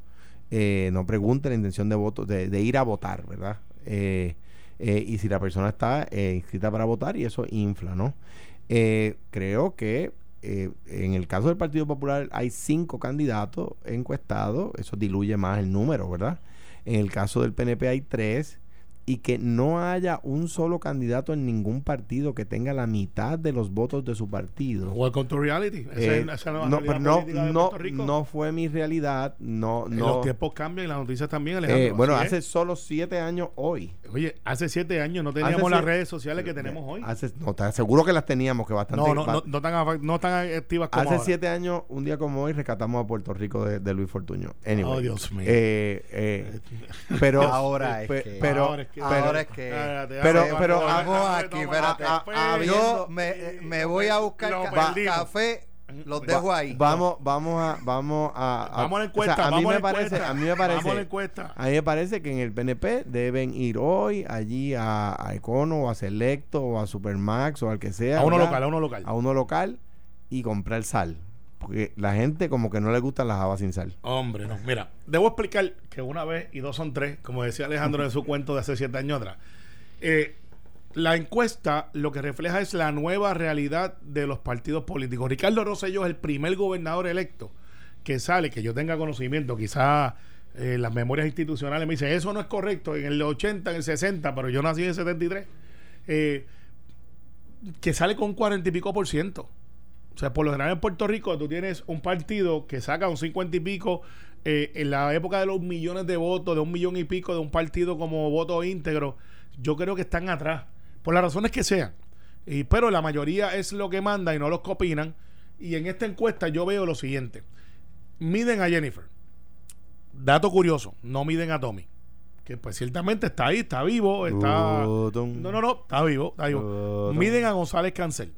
Eh, no pregunte la intención de voto, de, ir a votar, ¿verdad? Eh, eh, y si la persona está eh, inscrita para votar y eso infla, ¿no? Creo que en el caso del Partido Popular hay cinco candidatos encuestados, eso diluye más el número, ¿verdad? En el caso del PNP hay tres y que no haya un solo candidato en ningún partido que tenga la mitad de los votos de su partido. Welcome to reality. Esa Eh, es- esa es la no, realidad pero no, política de no, Puerto Rico. no fue mi realidad, no, Eh, no. Los tiempos cambian y las noticias también, Eh, Alejandro. bueno, hace es. solo siete años hoy. Oye, hace siete años no teníamos Hace las siete- redes sociales que tenemos hoy. Hace, no, te seguro que las teníamos, que bastante. No, no, no, no tan, no tan activas como Hace ahora. siete años, un día como hoy, rescatamos a Puerto Rico de, de Luis Fortuño. Anyway, Oh, Dios mío. eh, eh, pero Ahora es que- pero, Ahora es que- ahora es que- Espérate, pero- vamos, pero vamos, vamos vamos, aquí, espérate. vamos, A- a- Yo me, eh, me voy a buscar Lo ca- perdimos. café, los dejo ahí. vamos, vamos a, vamos a, a- Vamos a la o sea, encuesta, a mí vamos me parece, encuesta. a mí me parece, Vamos a la encuesta. a mí me parece que en el PNP deben ir hoy allí a, a Econo o a Selecto o a Supermax o al que sea. A uno ¿verdad? local, a uno local. A uno local y comprar sal. Porque la gente como que no le gustan las habas sin sal. Hombre, no. Mira, debo explicar que una vez y dos son tres, como decía Alejandro en su cuento de hace siete años atrás. Eh, la encuesta lo que refleja es la nueva realidad de los partidos políticos. Ricardo Rosselló es el primer gobernador electo que sale, que yo tenga conocimiento, quizás eh, las memorias institucionales me dicen, eso no es correcto, en el 80, en el 60, pero yo nací en el 73, eh, que sale con 40 y pico por ciento. O sea, por lo general en Puerto Rico tú tienes un partido que saca un 50 y pico eh, en la época de los millones de votos, de un millón y pico de un partido como voto íntegro, yo creo que están atrás, por las razones que sean. Y, pero la mayoría es lo que manda y no los que opinan. Y en esta encuesta yo veo lo siguiente. Miden a Jennifer. Dato curioso, no miden a Tommy. Que pues ciertamente está ahí, está vivo, está... No, no, no, está vivo, está vivo. Miden a González Cancel.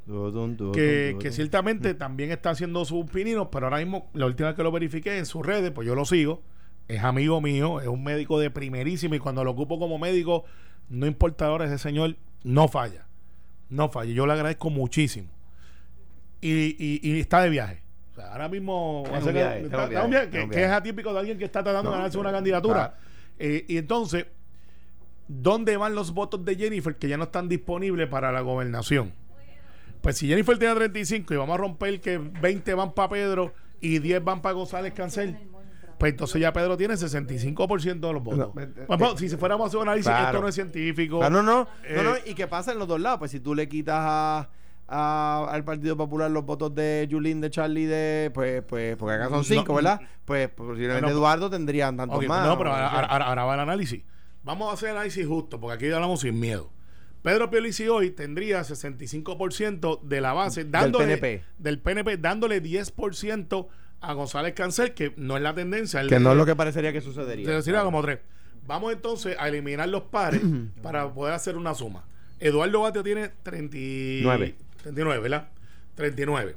Que, que ciertamente también está haciendo sus pininos, pero ahora mismo, la última vez que lo verifiqué en sus redes, pues yo lo sigo. Es amigo mío, es un médico de primerísimo y cuando lo ocupo como médico, no importa ahora, ese señor no falla. No falla. Yo le agradezco muchísimo. Y, y- y está de viaje. O sea, ahora mismo que, es atípico de alguien que está tratando de ganarse una claro. candidatura. Eh, y entonces, ¿dónde van los votos de Jennifer que ya no están disponibles para la gobernación? Pues si Jennifer tiene 35 y vamos a romper que 20 van para Pedro y 10 van para González Cancel, pues entonces ya Pedro tiene 65% de los votos. No, eh, eh, Bueno, si fuéramos a hacer un análisis, claro. esto no es científico. Ah, no, no, Eh, no, no, y que pasa en los dos lados. Pues si tú le quitas a, a- al Partido Popular los votos de Julín, de Charlie, de pues, pues, porque acá son cinco, No, ¿verdad? Pues posiblemente no, Eduardo tendrían tantos Ok, más. No, pero ahora, ahora- ahora va el análisis. Vamos a hacer el análisis justo, porque aquí hablamos sin miedo. Pedro Piolici hoy tendría 65% de la base dándole, PNP. del PNP, dándole 10% a González Cancel, que no es la tendencia. que no es lo que parecería que sucedería. Te sería como tres. Vamos entonces a eliminar los pares para poder hacer una suma. Eduardo Batio tiene 39. 39, ¿verdad? 39.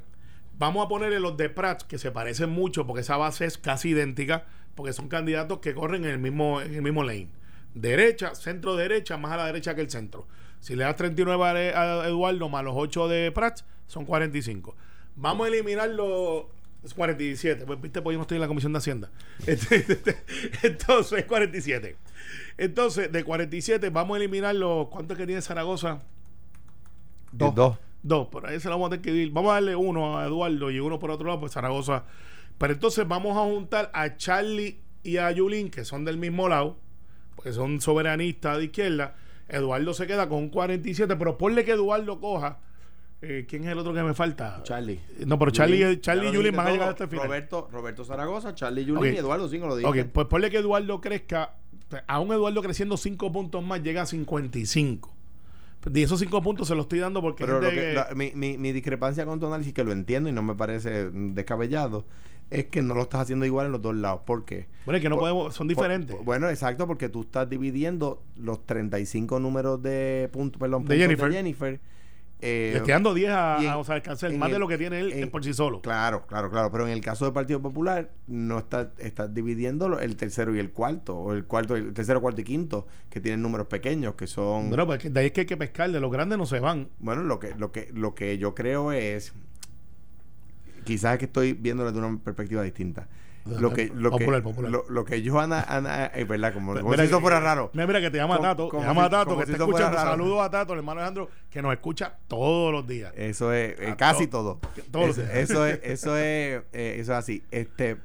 Vamos a ponerle los de Prats, que se parecen mucho, porque esa base es casi idéntica, porque son candidatos que corren en el mismo, en el mismo lane. Derecha, centro derecha, más a la derecha que el centro. Si le das 39 a Eduardo más los 8 de Prats, son 45. Vamos a eliminar los es 47. Pues viste, pues yo no estoy en la Comisión de Hacienda. Entonces, 47. Entonces, de 47 vamos a eliminar los... ¿Cuántos que tiene Zaragoza? Dos. Dos. Dos, por ahí se lo vamos a tener que ir. Vamos a darle uno a Eduardo y uno por otro lado, pues Zaragoza. Pero entonces vamos a juntar a Charlie y a Yulín, que son del mismo lado, porque son soberanistas de izquierda. Eduardo se queda con un 47, pero ponle que Eduardo coja. eh, ¿Quién es el otro que me falta? Charlie. No, pero Charlie. Charlie y Yulín van a llegar hasta el final. Roberto, Roberto Zaragoza, Charlie Yulín y Eduardo Cinco lo dije. Ok, pues ponle que Eduardo crezca, a un Eduardo creciendo 5 puntos más, llega a 55. Y esos 5 puntos se los estoy dando porque Pero lo gente que- que- la- mi, mi, mi discrepancia con tu análisis, que lo entiendo y no me parece descabellado, es que no lo estás haciendo igual en los dos lados. ¿Por qué? bueno, es que no Por- podemos, son diferentes. por- bueno, exacto, porque tú estás dividiendo los 35 números de puntos, perdón, De puntos Jennifer. de Jennifer. Eh, Le estoy dando 10 a, en- a González Cancel, más de lo que tiene él en- por sí solo. Claro, claro, claro. Pero en el caso del Partido Popular, no estás estás dividiendo el tercero y el cuarto, o el cuarto, el tercero, cuarto y quinto, que tienen números pequeños, que son. Bueno, pues de ahí es que hay que pescar, de los grandes no se van. Bueno, lo que, lo que, lo que yo creo es, quizás es que estoy viéndolo de una perspectiva distinta. Lo que, lo Popular, que, popular. Lo, lo que yo ana, ana- es verdad, como, como Mira si eso que- fuera raro. Mira, mira que te llama Como- Tato, te llama si- Tato, que si escuchando. raro. Saludos a Tato, el hermano Alejandro, que nos escucha todos los días. Eso es eh, casi to- todo. todos los Eso, días. eso es, eso es, eh, eso es así. Este,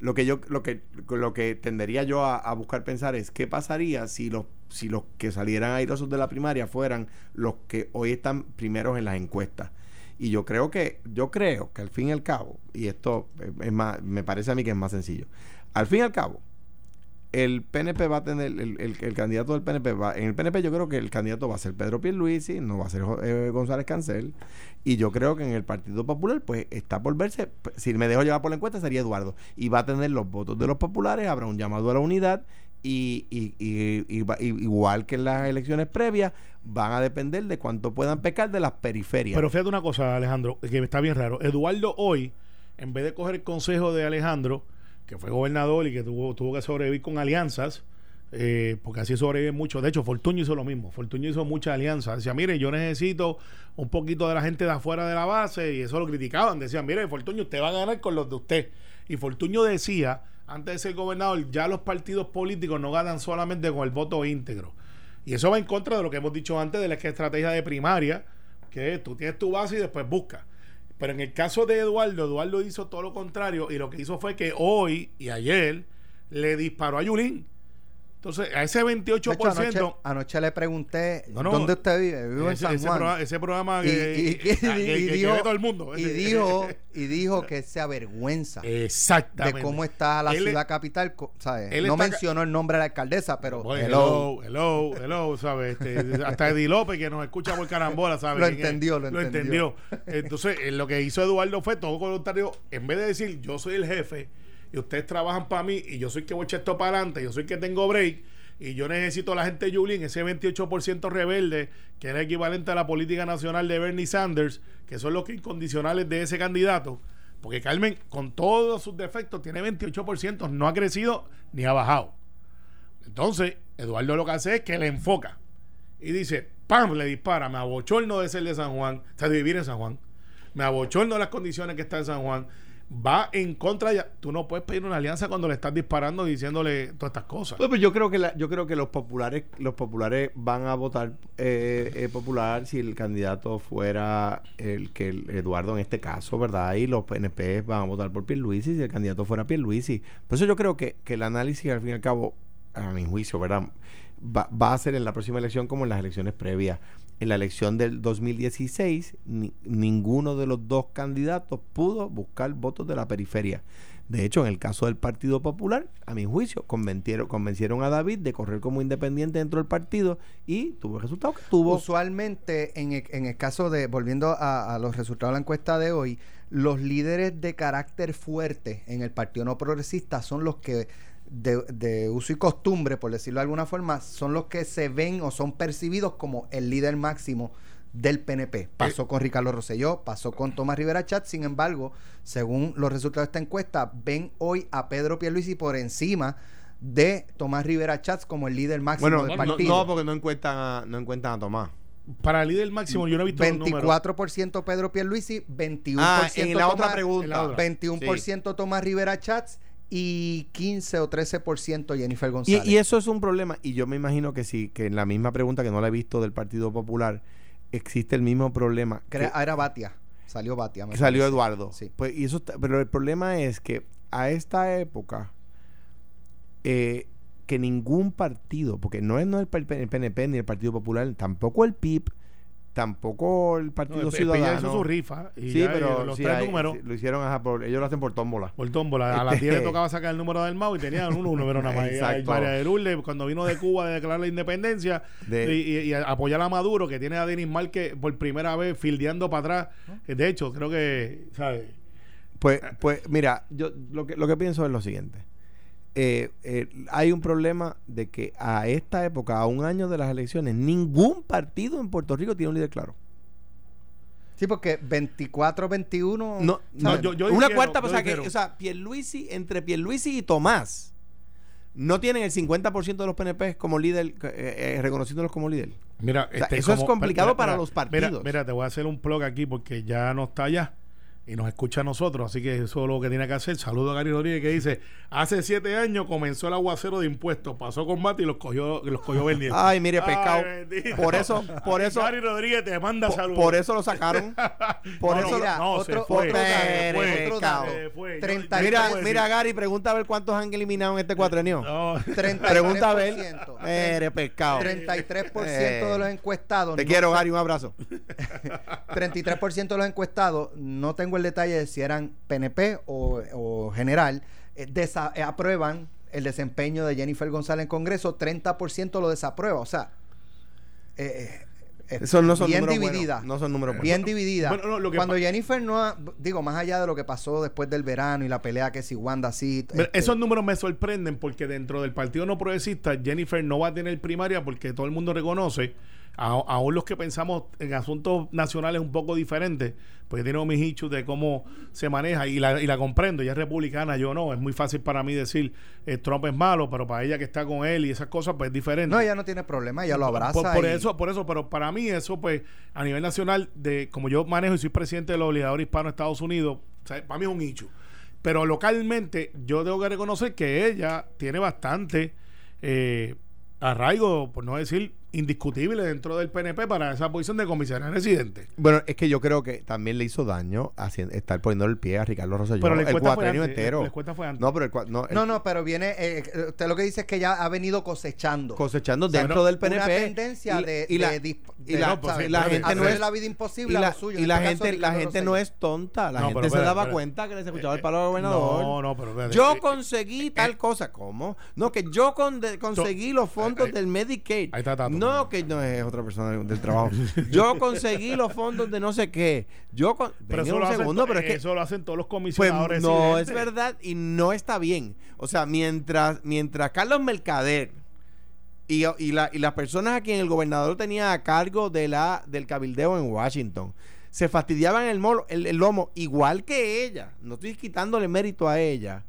lo que yo, lo que, lo que tendería yo a, a buscar pensar es qué pasaría si los, si los que salieran airosos de la primaria fueran los que hoy están primeros en las encuestas. Y yo creo que, yo creo que al fin y al cabo, y esto es- más, me parece a mí que es más sencillo. Al fin y al cabo, el PNP va a tener, el, el- el candidato del PNP va, en el PNP yo creo que el candidato va a ser Pedro Pierluisi, no va a ser eh, González Cancel, y yo creo que en el Partido Popular, pues está por verse, si me dejo llevar por la encuesta sería Eduardo, y va a tener los votos de los populares, habrá un llamado a la unidad, y, y, y- y igual que en las elecciones previas, van a depender de cuánto puedan pecar de las periferias. Pero fíjate una cosa, Alejandro, que está bien raro. Eduardo hoy, en vez de coger el consejo de Alejandro, que fue gobernador y que tuvo, tuvo que sobrevivir con alianzas, eh, porque así sobreviven mucho. De hecho, Fortuño hizo lo mismo. Fortuño hizo muchas alianzas. Decía, mire, yo necesito un poquito de la gente de afuera de la base, y eso lo criticaban. Decían, mire, Fortuño, usted va a ganar con los de usted. Y Fortuño decía, antes de ser gobernador, ya los partidos políticos no ganan solamente con el voto íntegro. Y eso va en contra de lo que hemos dicho antes de la estrategia de primaria, que tú tienes tu base y después buscas. Pero en el caso de Eduardo, Eduardo hizo todo lo contrario y lo que hizo fue que hoy y ayer le disparó a Yulín. Entonces, a ese 28%. De hecho, anoche, anoche le pregunté dónde usted vive. Vivo en ese, programa, ese programa Y- que, y- que- y- que- y que- que dijo- todo el mundo. y dijo y dijo que se avergüenza Exactamente. de cómo está la Él- ciudad capital, No está mencionó el nombre de la alcaldesa, pero hello. hello, hello, ¿sabes? Este, hasta Eddie López, que nos escucha por carambola, ¿sabes? Lo entendió, lo entendió. Entonces, eh, lo que hizo Eduardo fue todo voluntario, en vez de decir, yo soy el jefe y ustedes trabajan para mí y yo soy que voy esto para adelante, yo soy que tengo break y yo necesito a la gente Yulín, ese 28% rebelde, que es equivalente a la política nacional de Bernie Sanders, que son los que incondicionales de ese candidato. Porque Carmen, con todos sus defectos, tiene 28%, no ha crecido ni ha bajado. Entonces, Eduardo lo que hace es que le enfoca y dice, ¡pam! Le dispara, me abochorno de ser de San Juan, o sea, de vivir en San Juan, me abochorno de las condiciones que está en San Juan, va en contra de... Tú no puedes pedir una alianza cuando le estás disparando diciéndole todas estas cosas. Pues, pues yo creo que la- yo creo que los populares los populares van a votar eh, eh, popular si el candidato fuera el que Eduardo en este caso, ¿verdad? Y los PNP van a votar por Pierluisi si el candidato fuera Pierluisi. Por eso yo creo que, que el análisis al fin y al cabo, a mi juicio, ¿verdad? Va, va a ser en la próxima elección como en las elecciones previas. En la elección del 2016, ni- ninguno de los dos candidatos pudo buscar votos de la periferia. De hecho, en el caso del Partido Popular, a mi juicio, convencieron, convencieron a David de correr como independiente dentro del partido y tuvo el resultado que tuvo. Usualmente, en el, en el caso de, volviendo a, a los resultados de la encuesta de hoy, los líderes de carácter fuerte en el Partido No Progresista son los que, de, de uso y costumbre, por decirlo de alguna forma, son los que se ven o son percibidos como el líder máximo del PNP. Pasó con Ricardo Rosselló, pasó con Tomás Rivera Chat, sin embargo, según los resultados de esta encuesta, ven hoy a Pedro Pierluisi por encima de Tomás Rivera Chats como el líder máximo bueno, del no, partido. no, porque no encuentan a, no encuentan a Tomás. Para el líder máximo, yo no he visto los números. 24% Pedro Pierluisi, 21% Ah, en la otra pregunta. en la otra. 21% Tomás Rivera Chats y 15 o 13% Jennifer González. y eso es un problema. Y yo me imagino que sí, que en la misma pregunta que no la he visto del Partido Popular, existe el mismo problema. Que que- era, Batia. Salió Batia. me salió parece. Eduardo. Sí. Pues, y eso pero el problema es que a esta época, eh, que ningún partido, porque no es, no el PNP ni el Partido Popular, tampoco el PIB, tampoco el No, Partido el- el Ciudadano. Hizo su rifa y sí, ya, pero los sí, tres hay- números. sí, lo hicieron, ajá, por- ellos lo hacen por tómbola. Por tómbola. A las Este- 10 le tocaba sacar el número del MAU y tenían un número nada más. Exacto. María de Lourdes, cuando vino de Cuba de declarar la independencia De- y, y- y apoyar a Maduro, que tiene a Denis Márquez por primera vez fildeando para atrás. De hecho, creo que, ¿sabes? Pues, pues mira, yo lo que, lo que pienso es lo siguiente. Eh, eh, hay un problema de que a esta época, a un año de las elecciones, ningún partido en Puerto Rico tiene un líder claro. Sí, porque 24-21. No, no, ¿sabes? yo- yo una cuarta, yo o sea, que, o sea, Pierluisi, entre Pierluisi y Tomás, no tienen el 50% de los PNP como líder, eh, eh, reconociéndolos como líder. Mira, sea, eso es complicado para los partidos. Mira, mira, te voy a hacer un plug aquí porque ya no está allá y nos escucha a nosotros, así que eso es lo que tiene que hacer. Saludo a Gary Rodríguez que dice, hace siete años comenzó el aguacero de impuestos, pasó con Mati y los cogió, los cogió vendiendo. Ay, mire, pescado. Por eso, por eso, Gary Rodríguez te manda por, saludos. por eso lo sacaron. Por No, eso Mira, no, otro, se fue. otro dato, Se fue, otro pecado. dato. Se fue. Yo- 30 yo- Mira, mira. Gary, pregunta a ver cuántos han eliminado en este cuatrenio. No. 33%. Pregunta a ver. Eres pescado. 33% Eh, de los encuestados. Te no quiero, Gary, un abrazo. 33% de los encuestados, no tengo el detalle de si eran PNP o, o general, eh, desa- eh, aprueban el desempeño de Jennifer González en Congreso, 30% lo desaprueba. O sea, eh, Esos no son bien dividida. No son números buenos. Bien dividida. Bueno, no, Cuando Jennifer no ha, digo, más allá de lo que pasó después del verano y la pelea que si Wanda sí. Este, Esos números me sorprenden porque dentro del Partido No Progresista Jennifer no va a tener primaria porque todo el mundo reconoce, aún los que pensamos en asuntos nacionales un poco diferentes, porque tiene mis issues de cómo se maneja y la, y la comprendo, ella es republicana, yo no, es muy fácil para mí decir eh, Trump es malo, pero para ella que está con él y esas cosas pues es diferente. No, ella no tiene problema, ella lo abraza. Por, por y- eso, por eso, pero para mí eso, pues, a nivel nacional, de como yo manejo y soy presidente del obligador hispano de Estados Unidos, o sea, para mí es un hecho. Pero localmente, yo tengo que reconocer que ella tiene bastante eh, arraigo, por no decir indiscutible dentro del PNP para esa posición de comisario residente. Bueno, es que yo creo que también le hizo daño haciendo, estar poniendo el pie a Ricardo Rosselló Pero el cuatrenio entero. la fue antes. No, pero el, no, el- No, no, pero viene, eh, eh, usted lo que dice es que ya ha venido cosechando. cosechando sea, dentro no, del PNP. una tendencia y- de, y la, de y la- no, pues, gente no es la vida y imposible a la, lo suyo. y la este gente la gente no es tonta la No, gente pero se daba cuenta que le escuchaba el Eh, palo al gobernador No, no, pero yo Eh, conseguí tal cosa ¿cómo? no que yo conseguí los fondos del Medicaid ahí está. No que no es otra persona del trabajo yo conseguí los fondos de no sé qué yo con, pero eso, lo hacen, segundo to- pero es que eso lo hacen todos los pues comisionadores no es verdad y no está bien. O sea, mientras, mientras Carlos Mercader y, y, la- y las personas a quien el gobernador tenía a cargo de la, del cabildeo en Washington se fastidiaban el, molo- el, el lomo igual que ella. No estoy quitándole mérito a ella.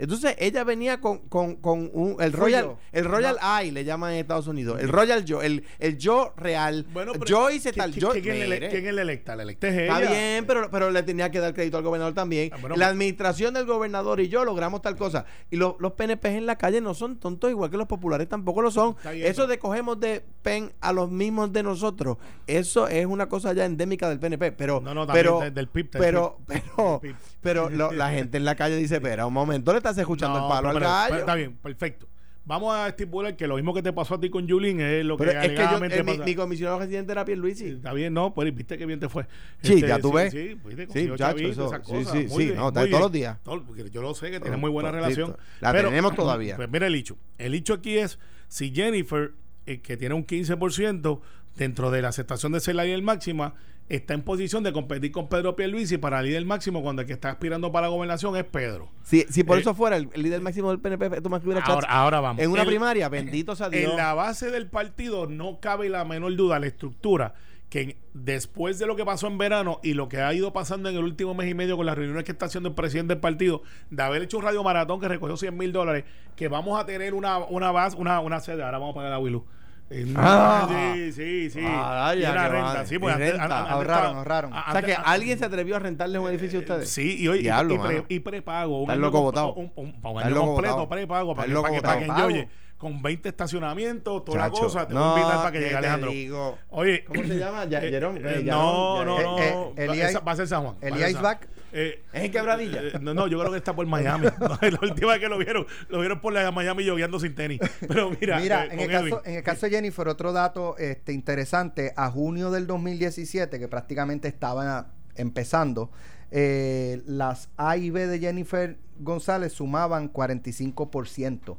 Entonces ella venía con, con, con un- el Royal, el Royal Eye le llaman en Estados Unidos, el Royal yo, el, el yo real. Bueno, pero yo hice ¿qui- tal, yo ¿quién, el, quién es el electa? La electa es ella. Está bien, pero, pero le tenía que dar crédito al gobernador también. Ah, bueno, la pues- administración del gobernador y yo logramos tal cosa. Y lo- los PNP en la calle no son tontos, igual que los populares tampoco lo son. Está bien, eso pero- de cogemos de PEN a los mismos de nosotros, eso es una cosa ya endémica del PNP. Pero, No, no, también pero, del- del PIB, del pero, pero, PIB. pero lo- la gente en la calle dice, espera, un momento, le estás escuchando No, el palo pero- al pero- gallo. pero está bien, perfecto. Vamos a estipular que lo mismo que te pasó a ti con Yulín es lo que Pero es que yo, eh, mi, pasa- mi comisionado residente era Pierluisi. Está bien, no, pues viste que bien te fue. Sí, ya tú sí, ves. Sí, viste, Sí, consiguió muchacho, chavitos, eso- esas sí, cosas, sí, muy sí, bien, no, está todos los días. Todo- yo lo sé que tiene Todo- muy buena relación. La tenemos todavía. Pues mira el hecho. El hecho aquí es si Jennifer, eh, que tiene un 15% dentro de la aceptación de ser la líder máxima, está en posición de competir con Pedro Pierluisi para líder máximo cuando el que está aspirando para la gobernación es Pedro. Si, si por Eh, eso fuera el, el líder máximo del PNP, Tomás Rivera Ahora, ahora vamos. en una El- primaria, bendito sea Dios. En la base del partido no cabe la menor duda, la estructura, que después de lo que pasó en verano y lo que ha ido pasando en el último mes y medio con las reuniones que está haciendo el presidente del partido, de haber hecho un radio maratón que recogió 100 mil dólares, que vamos a tener una, una base, una, una sede, ahora vamos a pagar a Willu. Eh, Ah. sí, sí, sí. Ah, y una renta, vale. sí, pues antes, renta. an- antes Ahorraron, ahorraron. o sea que alguien se atrevió a rentarles un edificio a ustedes. Sí, y, hoy, y- Diablo, y, pre- y prepago. Un año botado. Un, un- un Estás año loco completo, botado. prepago. Para que, para que, para que enjoye. Con 20 estacionamientos, toda Chacho, la cosa. Te no, voy a invitar para que ¿qué llegue Alejandro. digo? Oye. ¿Cómo se llama? Ya- eh, Jerón, eh, eh, no, no, no. eh, eh, Elías- Esa va a ser San Juan. va a Eh, ¿Es en Quebradilla? eh, no, no, yo creo que está por Miami. la última vez que lo vieron, lo vieron por la Miami yogueando sin tenis. Pero mira, Mira, eh, en, el caso, en el caso de Jennifer, otro dato este, interesante, a junio del 2017, que prácticamente estaba empezando, las A y B de Jennifer González sumaban 45%,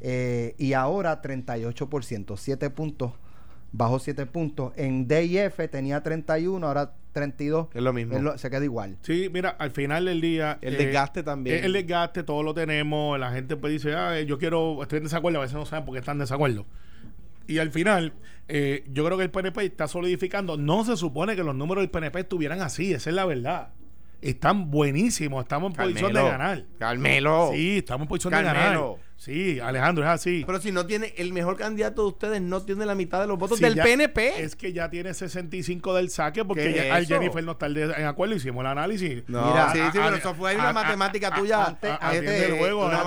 eh, y ahora 38%, 7 puntos, bajó 7 puntos. En D y F tenía 31, ahora 32. Es lo mismo. Es lo- se queda igual. Sí, mira, al final del día. El eh, desgaste también. El desgaste, todo lo tenemos. La gente pues dice, ah, eh, yo quiero, estoy en desacuerdo. A veces no saben por qué están en desacuerdo. Y al final, eh, yo creo que el PNP está solidificando. No se supone que los números del PNP estuvieran así, esa es la verdad. Están buenísimos, estamos en posición de ganar. Carmelo. Sí, estamos en posición de ganar. Sí, Alejandro, es así. Pero si no tiene, el mejor candidato de ustedes no tiene la mitad de los votos Sí, del ya- PNP. Es que ya tiene 65 del saque porque ¿Qué es ya, al? Jennifer no está el de- en acuerdo. Hicimos el análisis. No, Mira, sí, sí, a- pero a- eso fue a- una a- matemática a- tuya. antes- este, juego, una,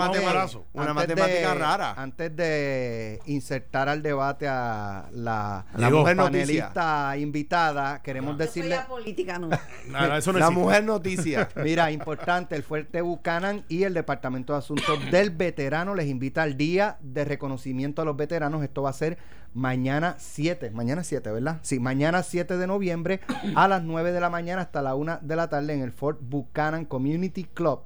matemática de- rara. Antes de insertar al debate a la, La mujer panelista invitada, queremos Yo soy decirle, política, no. Nada, eso no la existe. mujer noticia. mira, importante, el Fuerte Buchanan y el Departamento de Asuntos del Veterano les invita al Día de Reconocimiento a los Veteranos. Esto va a ser mañana 7, mañana 7, ¿verdad? Sí, mañana 7 de noviembre a las 9 de la mañana hasta la 1 de la tarde en el Fort Buchanan Community Club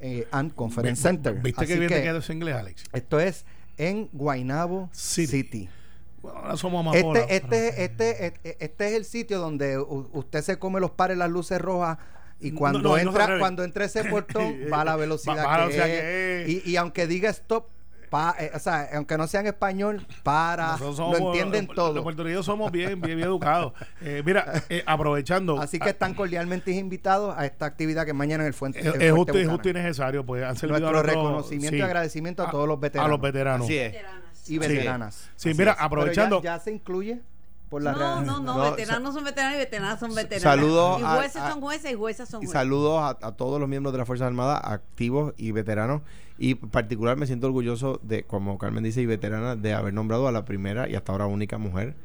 eh, and Conference Center. ¿Viste Así que bien quedó ese inglés, Alex? esto es en Guaynabo City. City. Bueno, ahora somos amapola. Este, este, este, este, este es el sitio donde usted se come los pares las luces rojas y cuando no, entra, cuando entra ese portón va a la velocidad Va- va que, velocidad es. que es. Y, y aunque diga stop, pa- eh, o sea, aunque no sea en español, para, lo entienden los- todo. Los puertorriqueños somos bien, bien, bien educados. Eh, mira, eh, aprovechando. Así que están cordialmente invitados a esta actividad que mañana en el Fuente. es, justo, es justo y necesario, pues han servido Nuestro reconocimiento sí, y agradecimiento a todos los veteranos. A los veteranos. Así es. Veteranas. y veteranas. Sí, mira, es. Pero aprovechando- ya, ya se incluye por la No, no, no, No, veteranos son veteranos y veteranas son veteranas. saludos y a- jueces a- son jueces y juezas son Y jueces. saludos a, a todos los miembros de las Fuerzas Armadas, activos y veteranos. Y en particular me siento orgulloso de, como Carmen dice, y veterana, de haber nombrado a la primera y hasta ahora única mujer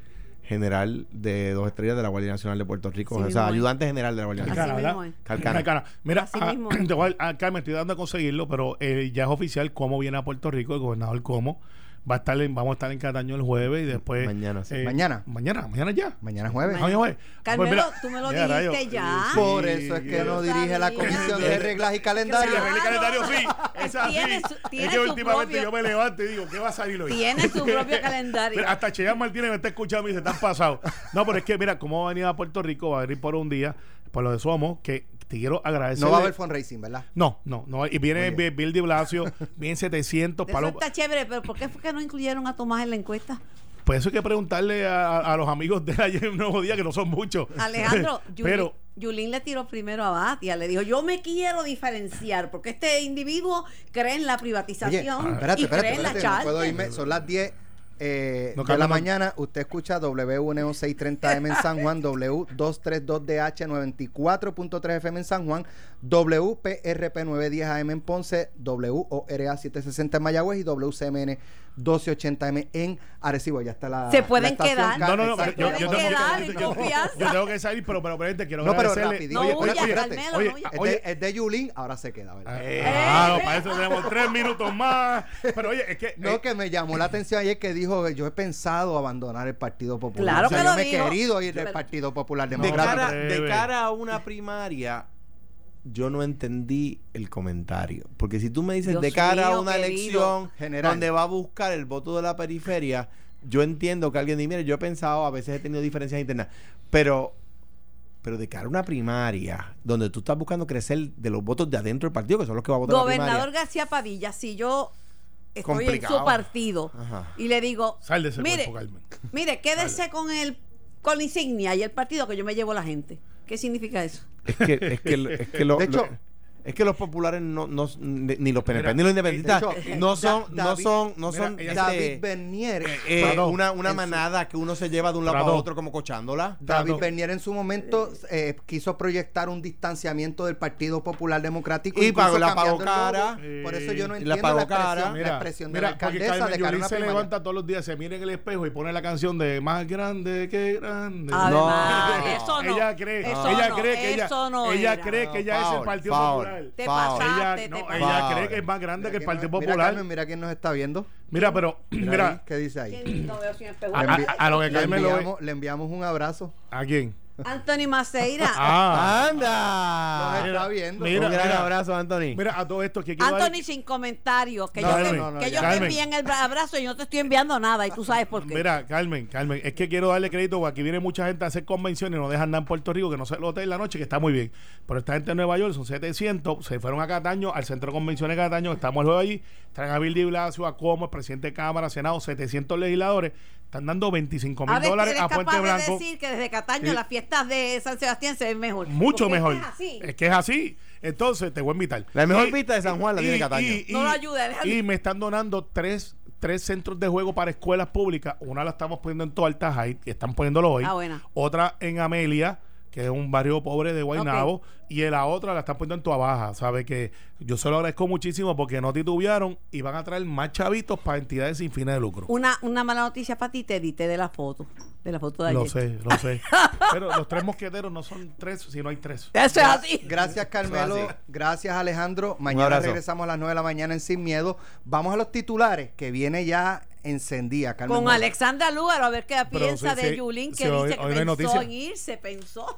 general de dos estrellas de la Guardia Nacional de Puerto Rico. O sea, es. ayudante general de la Guardia Nacional. Calcana. Calcana. Calcana. Mira, Así ah, te voy a- ah, Carmen, estoy dando a conseguirlo, pero eh, ya es oficial cómo viene a Puerto Rico el gobernador Como. Va a estar en- vamos a estar en Cataño el jueves y después. Mañana, sí. Mañana. Mañana, mañana ya. Mañana jueves. Mañana jueves. Carmelo, Pues tú me lo mira, dijiste ya. sí, Por eso es que no lo dirige la. Comisión de Reglas y Calendario. Sí, el Claro. calendario sí. Es así. Tiene su- es que últimamente propio- yo me levanto y digo, ¿qué va a salir hoy? Tiene su propio calendario. Mira, hasta Cheyenne Martínez me está escuchando y dice, están pasados. No, pero es que, mira, cómo va a venir a Puerto Rico, va a venir por un día, por lo de Somos, que te quiero agradecer. No va a haber fundraising, ¿verdad? No, no, no. Y viene. Bill de Blasio, vienen 700 Eso palos. está chévere, pero ¿por qué fue que no incluyeron a Tomás en la encuesta? Pues eso hay que preguntarle a, a los amigos de ayer en Nuevo Día, que no son muchos. Alejandro, Pero, Yulín le tiró primero a Batia, le dijo, yo me quiero diferenciar, porque este individuo cree en la Oye, privatización espérate, y espérate, cree en la espérate, no puedo charla. irme. Son las 10 eh, No, de la mañana. Usted escucha WNO 630M en San Juan, W232DH 94.3 FM en San Juan, WPRP 910 AM en Ponce, WORA 760 en Mayagüez y WCMN 1280M en Arecibo. Ya está la. Se pueden la quedar. No, no, no. Exacto. Yo, yo, pueden yo- quedar yo- en yo- confianza. yo tengo que salir, pero, pero, pero quiero No, pero rapidito. No Oye, huyas, espérate, espérate. Carmelo, Oye, no oye, de, es de Yulín, ahora se queda, ¿verdad? Ah, no, para eso tenemos tres minutos más. Pero oye, es que. No, eh, que me llamó la atención ayer que dijo yo he pensado abandonar el Partido Popular. Claro O sea, que yo lo me he querido ir del Pero- Partido Popular De No, Democrático. cara, breve. de cara a una primaria, yo no entendí el comentario. Porque si tú me dices Dios de cara a una elección General. donde va a buscar el voto de la periferia, yo entiendo que alguien dice, mire, yo he pensado, a veces he tenido diferencias internas, pero pero de cara a una primaria, donde tú estás buscando crecer de los votos de adentro del partido, que son los que va a votar la Gobernador primaria. García Padilla, si yo estoy en su partido Ajá. y le digo, Sal de ese mire, cuerpo, Carmen. mire, quédese con el con la insignia y el partido que yo me llevo la gente. ¿Qué significa eso? Es que, es que, es que lo- De hecho- lo- es que los populares no, no ni los PNP Mira, ni los de independentistas hecho, no son no David- son no mira, son este, David Bernier. eh, Trató. una, una su- manada que uno se lleva de un lado a otro como cochándola. David Trató. Bernier en su momento eh, quiso proyectar un distanciamiento del Partido Popular Democrático. Y pagó- la pagó cara. Por eso yo no entiendo la la, pagó expresión, cara. la Mira, expresión de mira, la alcaldesa Carmen de una se primaria. levanta todos los días, se mira en el espejo y pone la canción de Más grande que grande. No. María, eso no. Ella cree, ella no, cree que ella, no ella cree que ella es el Partido foul, Popular. Te pasaste, Ella, te no, pasaste. ella cree que es más grande que el Mira Partido quién- Popular. Mira, Carmen, mira quién nos está viendo. Mira, pero, Mira, ahí, mira, ¿qué dice ahí? ¿Quién? No veo sin espejo. a, a- a lo que Le Carmen lo ve. enviamos, le enviamos un abrazo. ¿A quién? Anthony Maceira. Ah, ¡Anda! Nos está viendo. mira, un gran mira. abrazo, Anthony. mira, a todo esto que quiero dar- Anthony sin comentarios. Que No, yo, te, no, no, que ya. yo te Carmen. envíen el bra- abrazo y yo no te estoy enviando nada. Y tú sabes por qué. Mira, Carmen, Carmen, es que quiero darle crédito porque aquí viene mucha gente a hacer convenciones y no dejan nada en Puerto Rico, que no se lo hotel en la noche, que está muy bien. Pero esta gente en Nueva York son 700, se fueron a Cataño, al centro de convenciones de Cataño, estamos luego allí, traen a Bill de Blasio, a Como, el presidente de Cámara, Senado, 700 legisladores, están dando 25 mil dólares eres a Puente capaz de Blanco. decir que desde Cataño Sí. las fiestas de San Sebastián se ven mejor. Mucho Porque mejor. Es, así. Es que es así. Entonces, te voy a invitar. La mejor Y- pista de San Juan la tiene Cataño. No lo ayude, Alejandro. Y me están donando tres, tres centros de juego para escuelas públicas. Una la estamos poniendo en Toalta High, que están poniéndolo hoy. Ah, buena. Otra en Amelia, que es un barrio pobre de Guaynabo. Y la otra la están poniendo en Tuabaja. Sabe que yo se lo agradezco muchísimo porque no titubearon y van a traer más chavitos para entidades sin fines de lucro. Una, una mala noticia para ti, te edité de la foto. De la foto de ayer. Lo sé, lo sé. Pero los tres mosqueteros no son tres, sino hay tres. Eso es así. Gracias, Carmelo. Eso es así. Gracias, Alejandro. Mañana regresamos a las 9 de la mañana en Sin Miedo. Vamos a los titulares, que viene ya encendida. Carmen Con. Alexandra Lúgaro, a ver qué piensa sí, de sí, Yulín, sí, que hoy- dice que hoy pensó en irse, pensó.